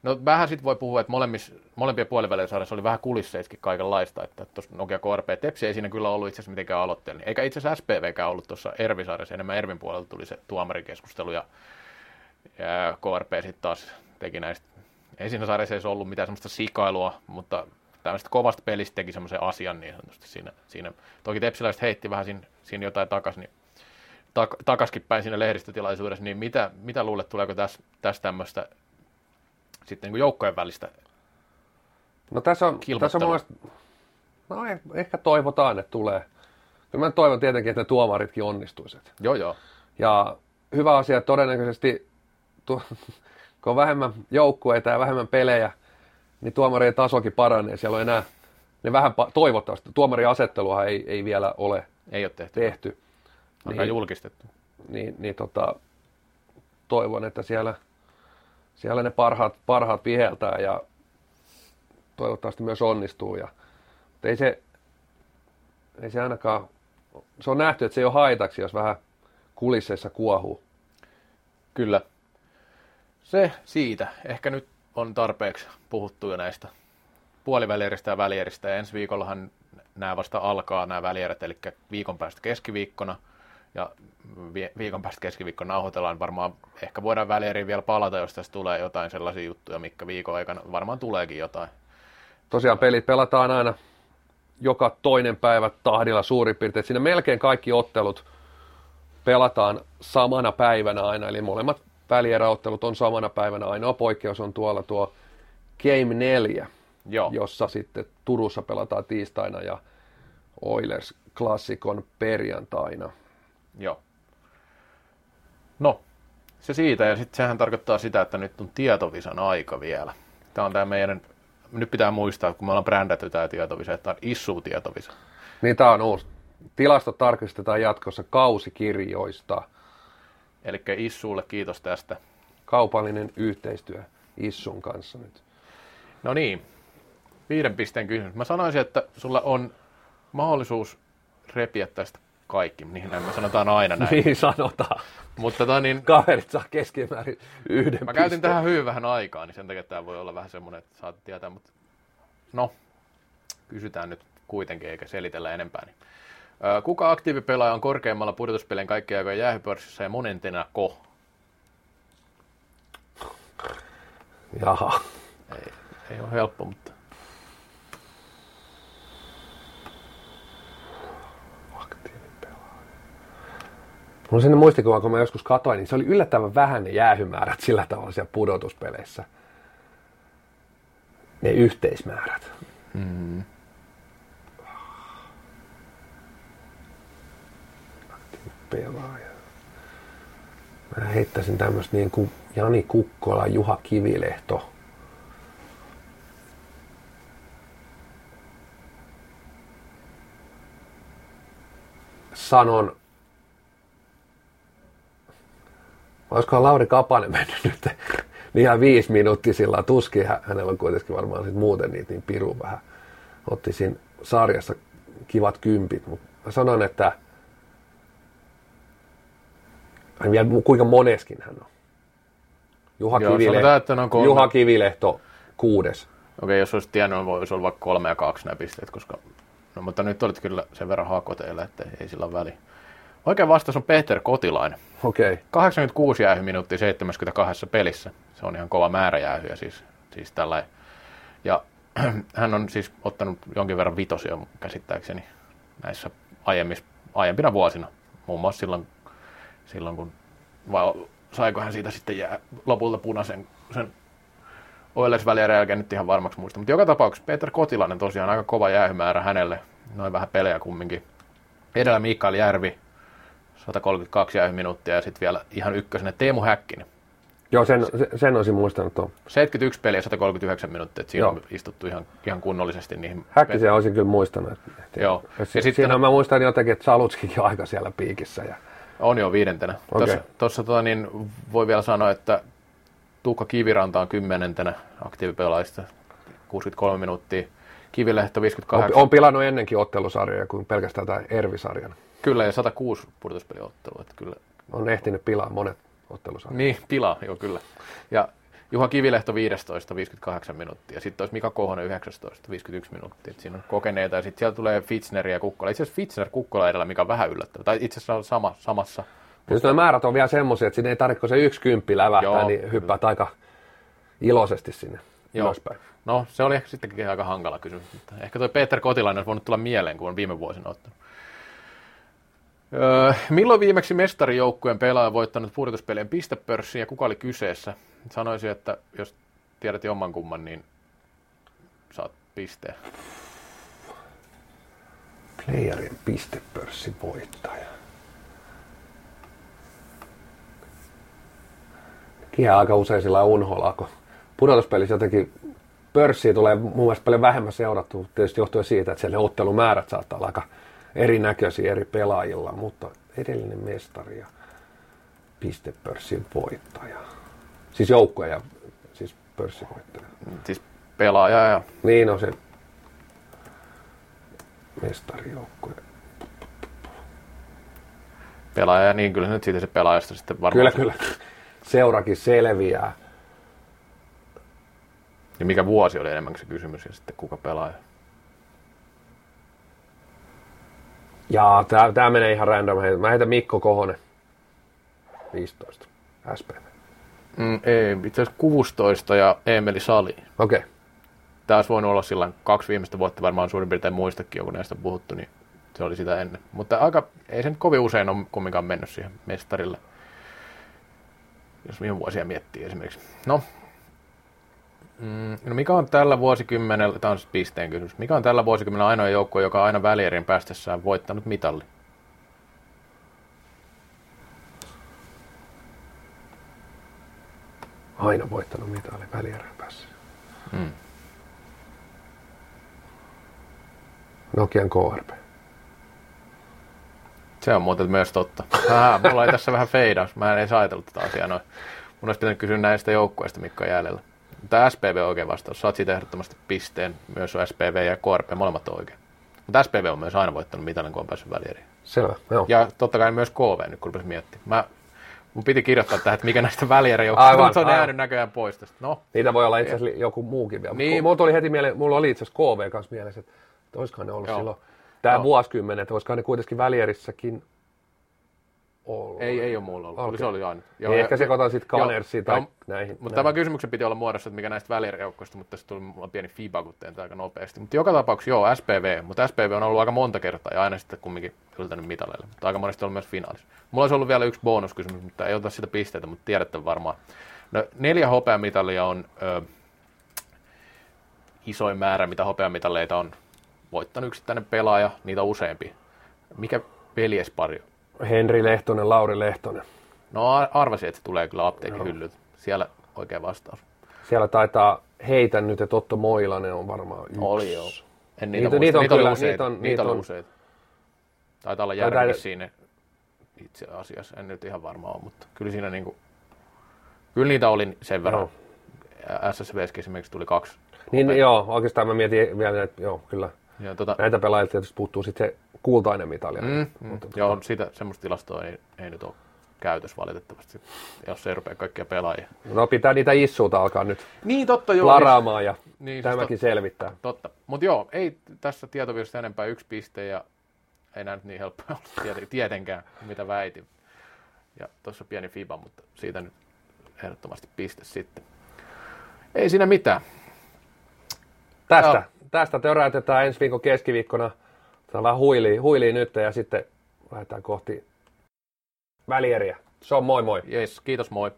No vähän sitten voi puhua, että molemmissa, molempien puolivälien sarjassa oli vähän kulisseiskin kaikenlaista, että tuossa Nokia KRP Tepsi ei siinä kyllä ollut itse asiassa mitenkään aloitteellinen. Eikä itse asiassa SPVkään ollut tuossa Ervi-sarjassa, enemmän Ervin puolelta tuli se tuomarikeskustelu ja, ja KRP sitten taas teki näistä, ei siinä sarjassa edes ollut mitään semmoista sikailua, mutta tämmöistä kovasta pelistä teki semmoisen asian niin sanotusti siinä, siinä. Toki tepsiläiset heitti vähän siinä, siinä jotain takas, niin tak, takaskin päin siinä lehdistötilaisuudessa, niin mitä, mitä luulet, tuleeko tässä, tässä tämmöistä sitten niin joukkojen välistä
No tässä on, tässä on mielestä, no eh, ehkä toivotaan, että tulee. Kyllä mä toivon tietenkin, että ne tuomaritkin onnistuisivat.
Joo, joo.
Ja hyvä asia, että todennäköisesti tu- kun on vähemmän joukkueita ja vähemmän pelejä, niin tuomarien tasokin paranee. Siellä on enää ne vähän toivottavasti. Tuomariasettelua ei, ei vielä ole,
ei ole tehty.
tehty.
niin, julkistettu.
Niin, niin tota, toivon, että siellä – siellä ne parhaat, parhaat viheltää ja toivottavasti myös onnistuu. Ja, mutta ei se, ei se ainakaan, se on nähty, että se ei ole haitaksi, jos vähän kulisseissa kuohuu.
Kyllä. Se siitä. Ehkä nyt on tarpeeksi puhuttu jo näistä puolivälieristä ja välieristä. Ja ensi viikollahan nämä vasta alkaa, nämä välierät, eli viikon päästä keskiviikkona – ja viikon päästä keskiviikkona nauhoitellaan. Varmaan ehkä voidaan välieriin vielä palata, jos tässä tulee jotain sellaisia juttuja, mikä viikon aikana varmaan tuleekin jotain.
Tosiaan pelit pelataan aina joka toinen päivä tahdilla suurin piirtein. Siinä melkein kaikki ottelut pelataan samana päivänä aina, eli molemmat välieräottelut on samana päivänä. Ainoa poikkeus on tuolla tuo Game 4,
Joo.
jossa sitten Turussa pelataan tiistaina ja Oilers klassikon perjantaina.
Joo. No, se siitä, ja sitten sehän tarkoittaa sitä, että nyt on tietovisan aika vielä. Tämä on tämä meidän, nyt pitää muistaa, kun me ollaan brändätty tämä tietovisa, että tämä on issu-tietovisa.
Niin tämä on uusi. Tilastot tarkistetaan jatkossa kausikirjoista.
Eli Issulle kiitos tästä.
Kaupallinen yhteistyö Issun kanssa nyt.
No niin, viiden pisteen kysymys. Mä sanoisin, että sulla on mahdollisuus repiä tästä kaikki, niin näin me sanotaan aina näin.
Niin sanotaan.
Mutta tota, niin,
Kaverit saa keskimäärin yhden
mä käytin
pisteen.
tähän hyvin vähän aikaa, niin sen takia tämä voi olla vähän semmoinen, että saat tietää, mutta no, kysytään nyt kuitenkin eikä selitellä enempää. Niin. Kuka aktiivipelaaja on korkeimmalla pudotuspelien kaikkien aikojen jäähypörssissä ja monentena ko?
Jaha.
Ei, ei ole helppo, mutta
Mulla on sellainen muistikuva, kun mä joskus katoin, niin se oli yllättävän vähän ne jäähymäärät sillä tavalla siellä pudotuspeleissä. Ne yhteismäärät.
mm,
Pelaaja. Mä heittäisin tämmöistä niin kuin Jani Kukkola, Juha Kivilehto. Sanon, olisikohan Lauri Kapanen mennyt nyt ihan viisi minuuttia sillä tuskin. Hä- Hänellä on kuitenkin varmaan sit muuten niitä niin piru vähän. Otti siinä sarjassa kivat kympit, mutta sanon, että Ai vielä kuinka moneskin hän on. Juha,
Joo,
Kivilehto,
sanotaan, että kolme.
Juha Kivilehto kuudes.
Okei, jos olisi tiennyt, voisi olla vaikka kolme ja kaksi nämä pisteet, koska... No, mutta nyt olit kyllä sen verran hakoteilla, että ei sillä ole väliä. Oikein vastaus on Peter Kotilainen.
Okei. Okay.
86 jäähyminuuttia 72 pelissä. Se on ihan kova määrä jäähyjä siis, siis tällä. Ja hän on siis ottanut jonkin verran vitosia käsittääkseni näissä aiemmissa, aiempina vuosina. Muun muassa silloin, silloin kun, vai saiko hän siitä sitten jää lopulta punaisen sen Oilers jälkeen nyt ihan varmaksi muista. Mutta joka tapauksessa Peter Kotilainen tosiaan aika kova jäähymäärä hänelle. Noin vähän pelejä kumminkin. Edellä Mikael Järvi, 132 jäähyminuuttia ja sitten vielä ihan ykkösenä Teemu Häkkinen.
Joo, sen, sen- olisin muistanut tuon.
71 peliä, 139 minuuttia, että siinä
Joo.
on istuttu ihan, ihan kunnollisesti niihin.
Häkkisen olisin kyllä muistanut. Että, että
Joo.
Ja
Ja
si-
sitten-
siinä mä muistan jotenkin, että Salutskikin on aika siellä piikissä. Ja,
On jo viidentenä.
Okei.
Tuossa, tota, niin voi vielä sanoa, että Tuukka Kiviranta on kymmenentenä aktiivipelaajista, 63 minuuttia. Kivilehto
on,
58.
on pilannut ennenkin ottelusarjoja kuin pelkästään tämä Ervi-sarjan.
Kyllä, ja 106 pudotuspeliottelua. Että kyllä.
On ehtinyt pilaa monet ottelusarjat.
Niin, pilaa, joo kyllä. Ja Juha Kivilehto 15, 58 minuuttia. Sitten olisi Mika Kohonen 19, 51 minuuttia. Et siinä on kokeneita ja sitten siellä tulee Fitzner ja Kukkola. Itse asiassa Fitzner Kukkola edellä, mikä on vähän yllättävä. Tai itse asiassa on sama, samassa.
Jos nuo määrät on vielä semmoisia, että siinä ei tarvitse se yksi kymppi lävähtää,
Joo,
niin hyppäät aika iloisesti sinne
Joo.
ylöspäin.
No, se oli ehkä sittenkin aika hankala kysymys. Mutta ehkä toi Peter Kotilainen olisi voinut tulla mieleen, kun on viime vuosina ottanut. Öö, milloin viimeksi mestarijoukkueen pelaaja voittanut pudotuspelien pistepörssiin ja kuka oli kyseessä? Sanoisin, että jos tiedät jommankumman, niin saat pisteen.
Playerien pistepörssin voittaja. Kiehää aika usein sillä unholaa, kun pudotuspelissä jotenkin pörssiä tulee mun mielestä paljon vähemmän seurattua, tietysti johtuen siitä, että siellä ottelumäärät saattaa olla aika erinäköisiä eri pelaajilla, mutta edellinen mestari ja pistepörssin voittaja. Siis joukkue ja siis pörssivoittaja.
Siis pelaaja ja
Niin on se mestarijoukkue.
pelaaja, niin kyllä nyt siitä se pelaajasta sitten varmaan.
Kyllä, kyllä. Seurakin selviää.
Ja mikä vuosi oli enemmän se kysymys ja sitten kuka pelaaja.
Ja tää, tää menee ihan random. Mä heitän Mikko Kohonen. 15. SPV.
Mm, ei, itse asiassa 16 ja Emeli Sali.
Okei. Okay.
Tämä olisi voinut olla sillä kaksi viimeistä vuotta varmaan suurin piirtein muistakin, kun näistä on puhuttu, niin se oli sitä ennen. Mutta aika, ei se nyt kovin usein ole kumminkaan mennyt siihen mestarille. Jos viime vuosia miettii esimerkiksi. No, mm, no mikä on tällä vuosikymmenellä, tämä on siis pisteen kysymys, mikä on tällä vuosikymmenellä ainoa joukko, joka aina välierin päästessään voittanut mitalli?
Aina voittanut mitali välierän päässä.
Mm.
Nokian KRP.
Se on muuten myös totta. Aha, mulla ei tässä vähän feidaus. Mä en edes ajatellut tätä asiaa noin. Mun olisi pitänyt kysyä näistä joukkueista, mitkä on jäljellä. Tämä SPV on oikein vastaus. Saat siitä ehdottomasti pisteen. Myös on SPV ja KRP, molemmat on oikein. Mutta SPV on myös aina voittanut mitalin, kun on päässyt välieriin.
Selvä, joo.
Ja totta kai myös KV, nyt kun miettimään. Mä, mun piti kirjoittaa tähän, että mikä näistä välieräjoukkueista,
Aivan,
mutta se on jäänyt näköjään pois tästä. No,
Niitä voi olla itse asiassa joku muukin vielä.
Niin.
Mulla tuli heti mieleen, mulla oli itse asiassa KV kanssa mielessä, että olisikohan ne ollut
Joo.
silloin tämä
Joo.
vuosikymmen, että olisikohan ne kuitenkin välierissäkin ollut.
ei, ei ole mulla ollut. Okay. Se oli aina.
Joo, niin ehkä sekoitan sitten
joo,
Gunnersiin tai
joo,
näihin.
Mutta
näihin.
tämä kysymyksen piti olla muodossa, että mikä näistä välieräjoukkoista, mutta tässä tuli mulla pieni FIBA, kun tein aika nopeasti. Mutta joka tapauksessa joo, SPV, mutta SPV on ollut aika monta kertaa ja aina sitten kumminkin yltänyt mitaleille. Mutta aika monesti on myös finaalissa. Mulla olisi ollut vielä yksi bonuskysymys, mutta ei ota sitä pisteitä, mutta tiedätte varmaan. No, neljä hopeamitalia on ö, isoin määrä, mitä hopeamitaleita on voittanut yksittäinen pelaaja, niitä on useampi. Mikä veljespari
Henri Lehtonen, Lauri Lehtonen.
No ar- arvasin, että se tulee kyllä apteekin hyllyltä. Siellä oikea vastaus.
Siellä taitaa heitä nyt, että Otto Moilanen on varmaan yksi.
Oli joo. En niitä,
Niitä- niitä on
niitä oli
kyllä-
useita.
niitä on-
niitä oli
on-
useita. Taitaa olla
Taitaa-
järkikin siinä itse asiassa. En nyt ihan varma ole, mutta kyllä siinä niinku, kyllä niitä oli sen verran. Ja SSVskin esimerkiksi tuli kaksi.
Niin
Opet-
joo, oikeastaan mä mietin vielä, että joo, kyllä.
Ja tota,
Näitä pelaajilta tietysti puuttuu sitten se kultainen mitali.
mm, mm,
Mutta tota-
joo, sitä, semmoista tilastoa ei, ei nyt ole käytössä valitettavasti, jos ei rupea kaikkia pelaajia.
No pitää niitä issuuta alkaa nyt
Niin, totta joo.
laraamaan ja
Niin, siis
tämäkin selvittää.
Totta. Mutta joo, ei tässä tietovirrasta enempää yksi piste ja ei näy nyt niin helppoa tieten- tietenkään, mitä väitin. Ja tuossa pieni fiba, mutta siitä nyt ehdottomasti piste sitten. Ei siinä mitään.
Tästä,
Joo.
Tästä töräytetään ensi viikon keskiviikkona. On vähän huilii, huilii nyt ja sitten lähdetään kohti välieriä. Se on moi moi.
Jes, kiitos moi.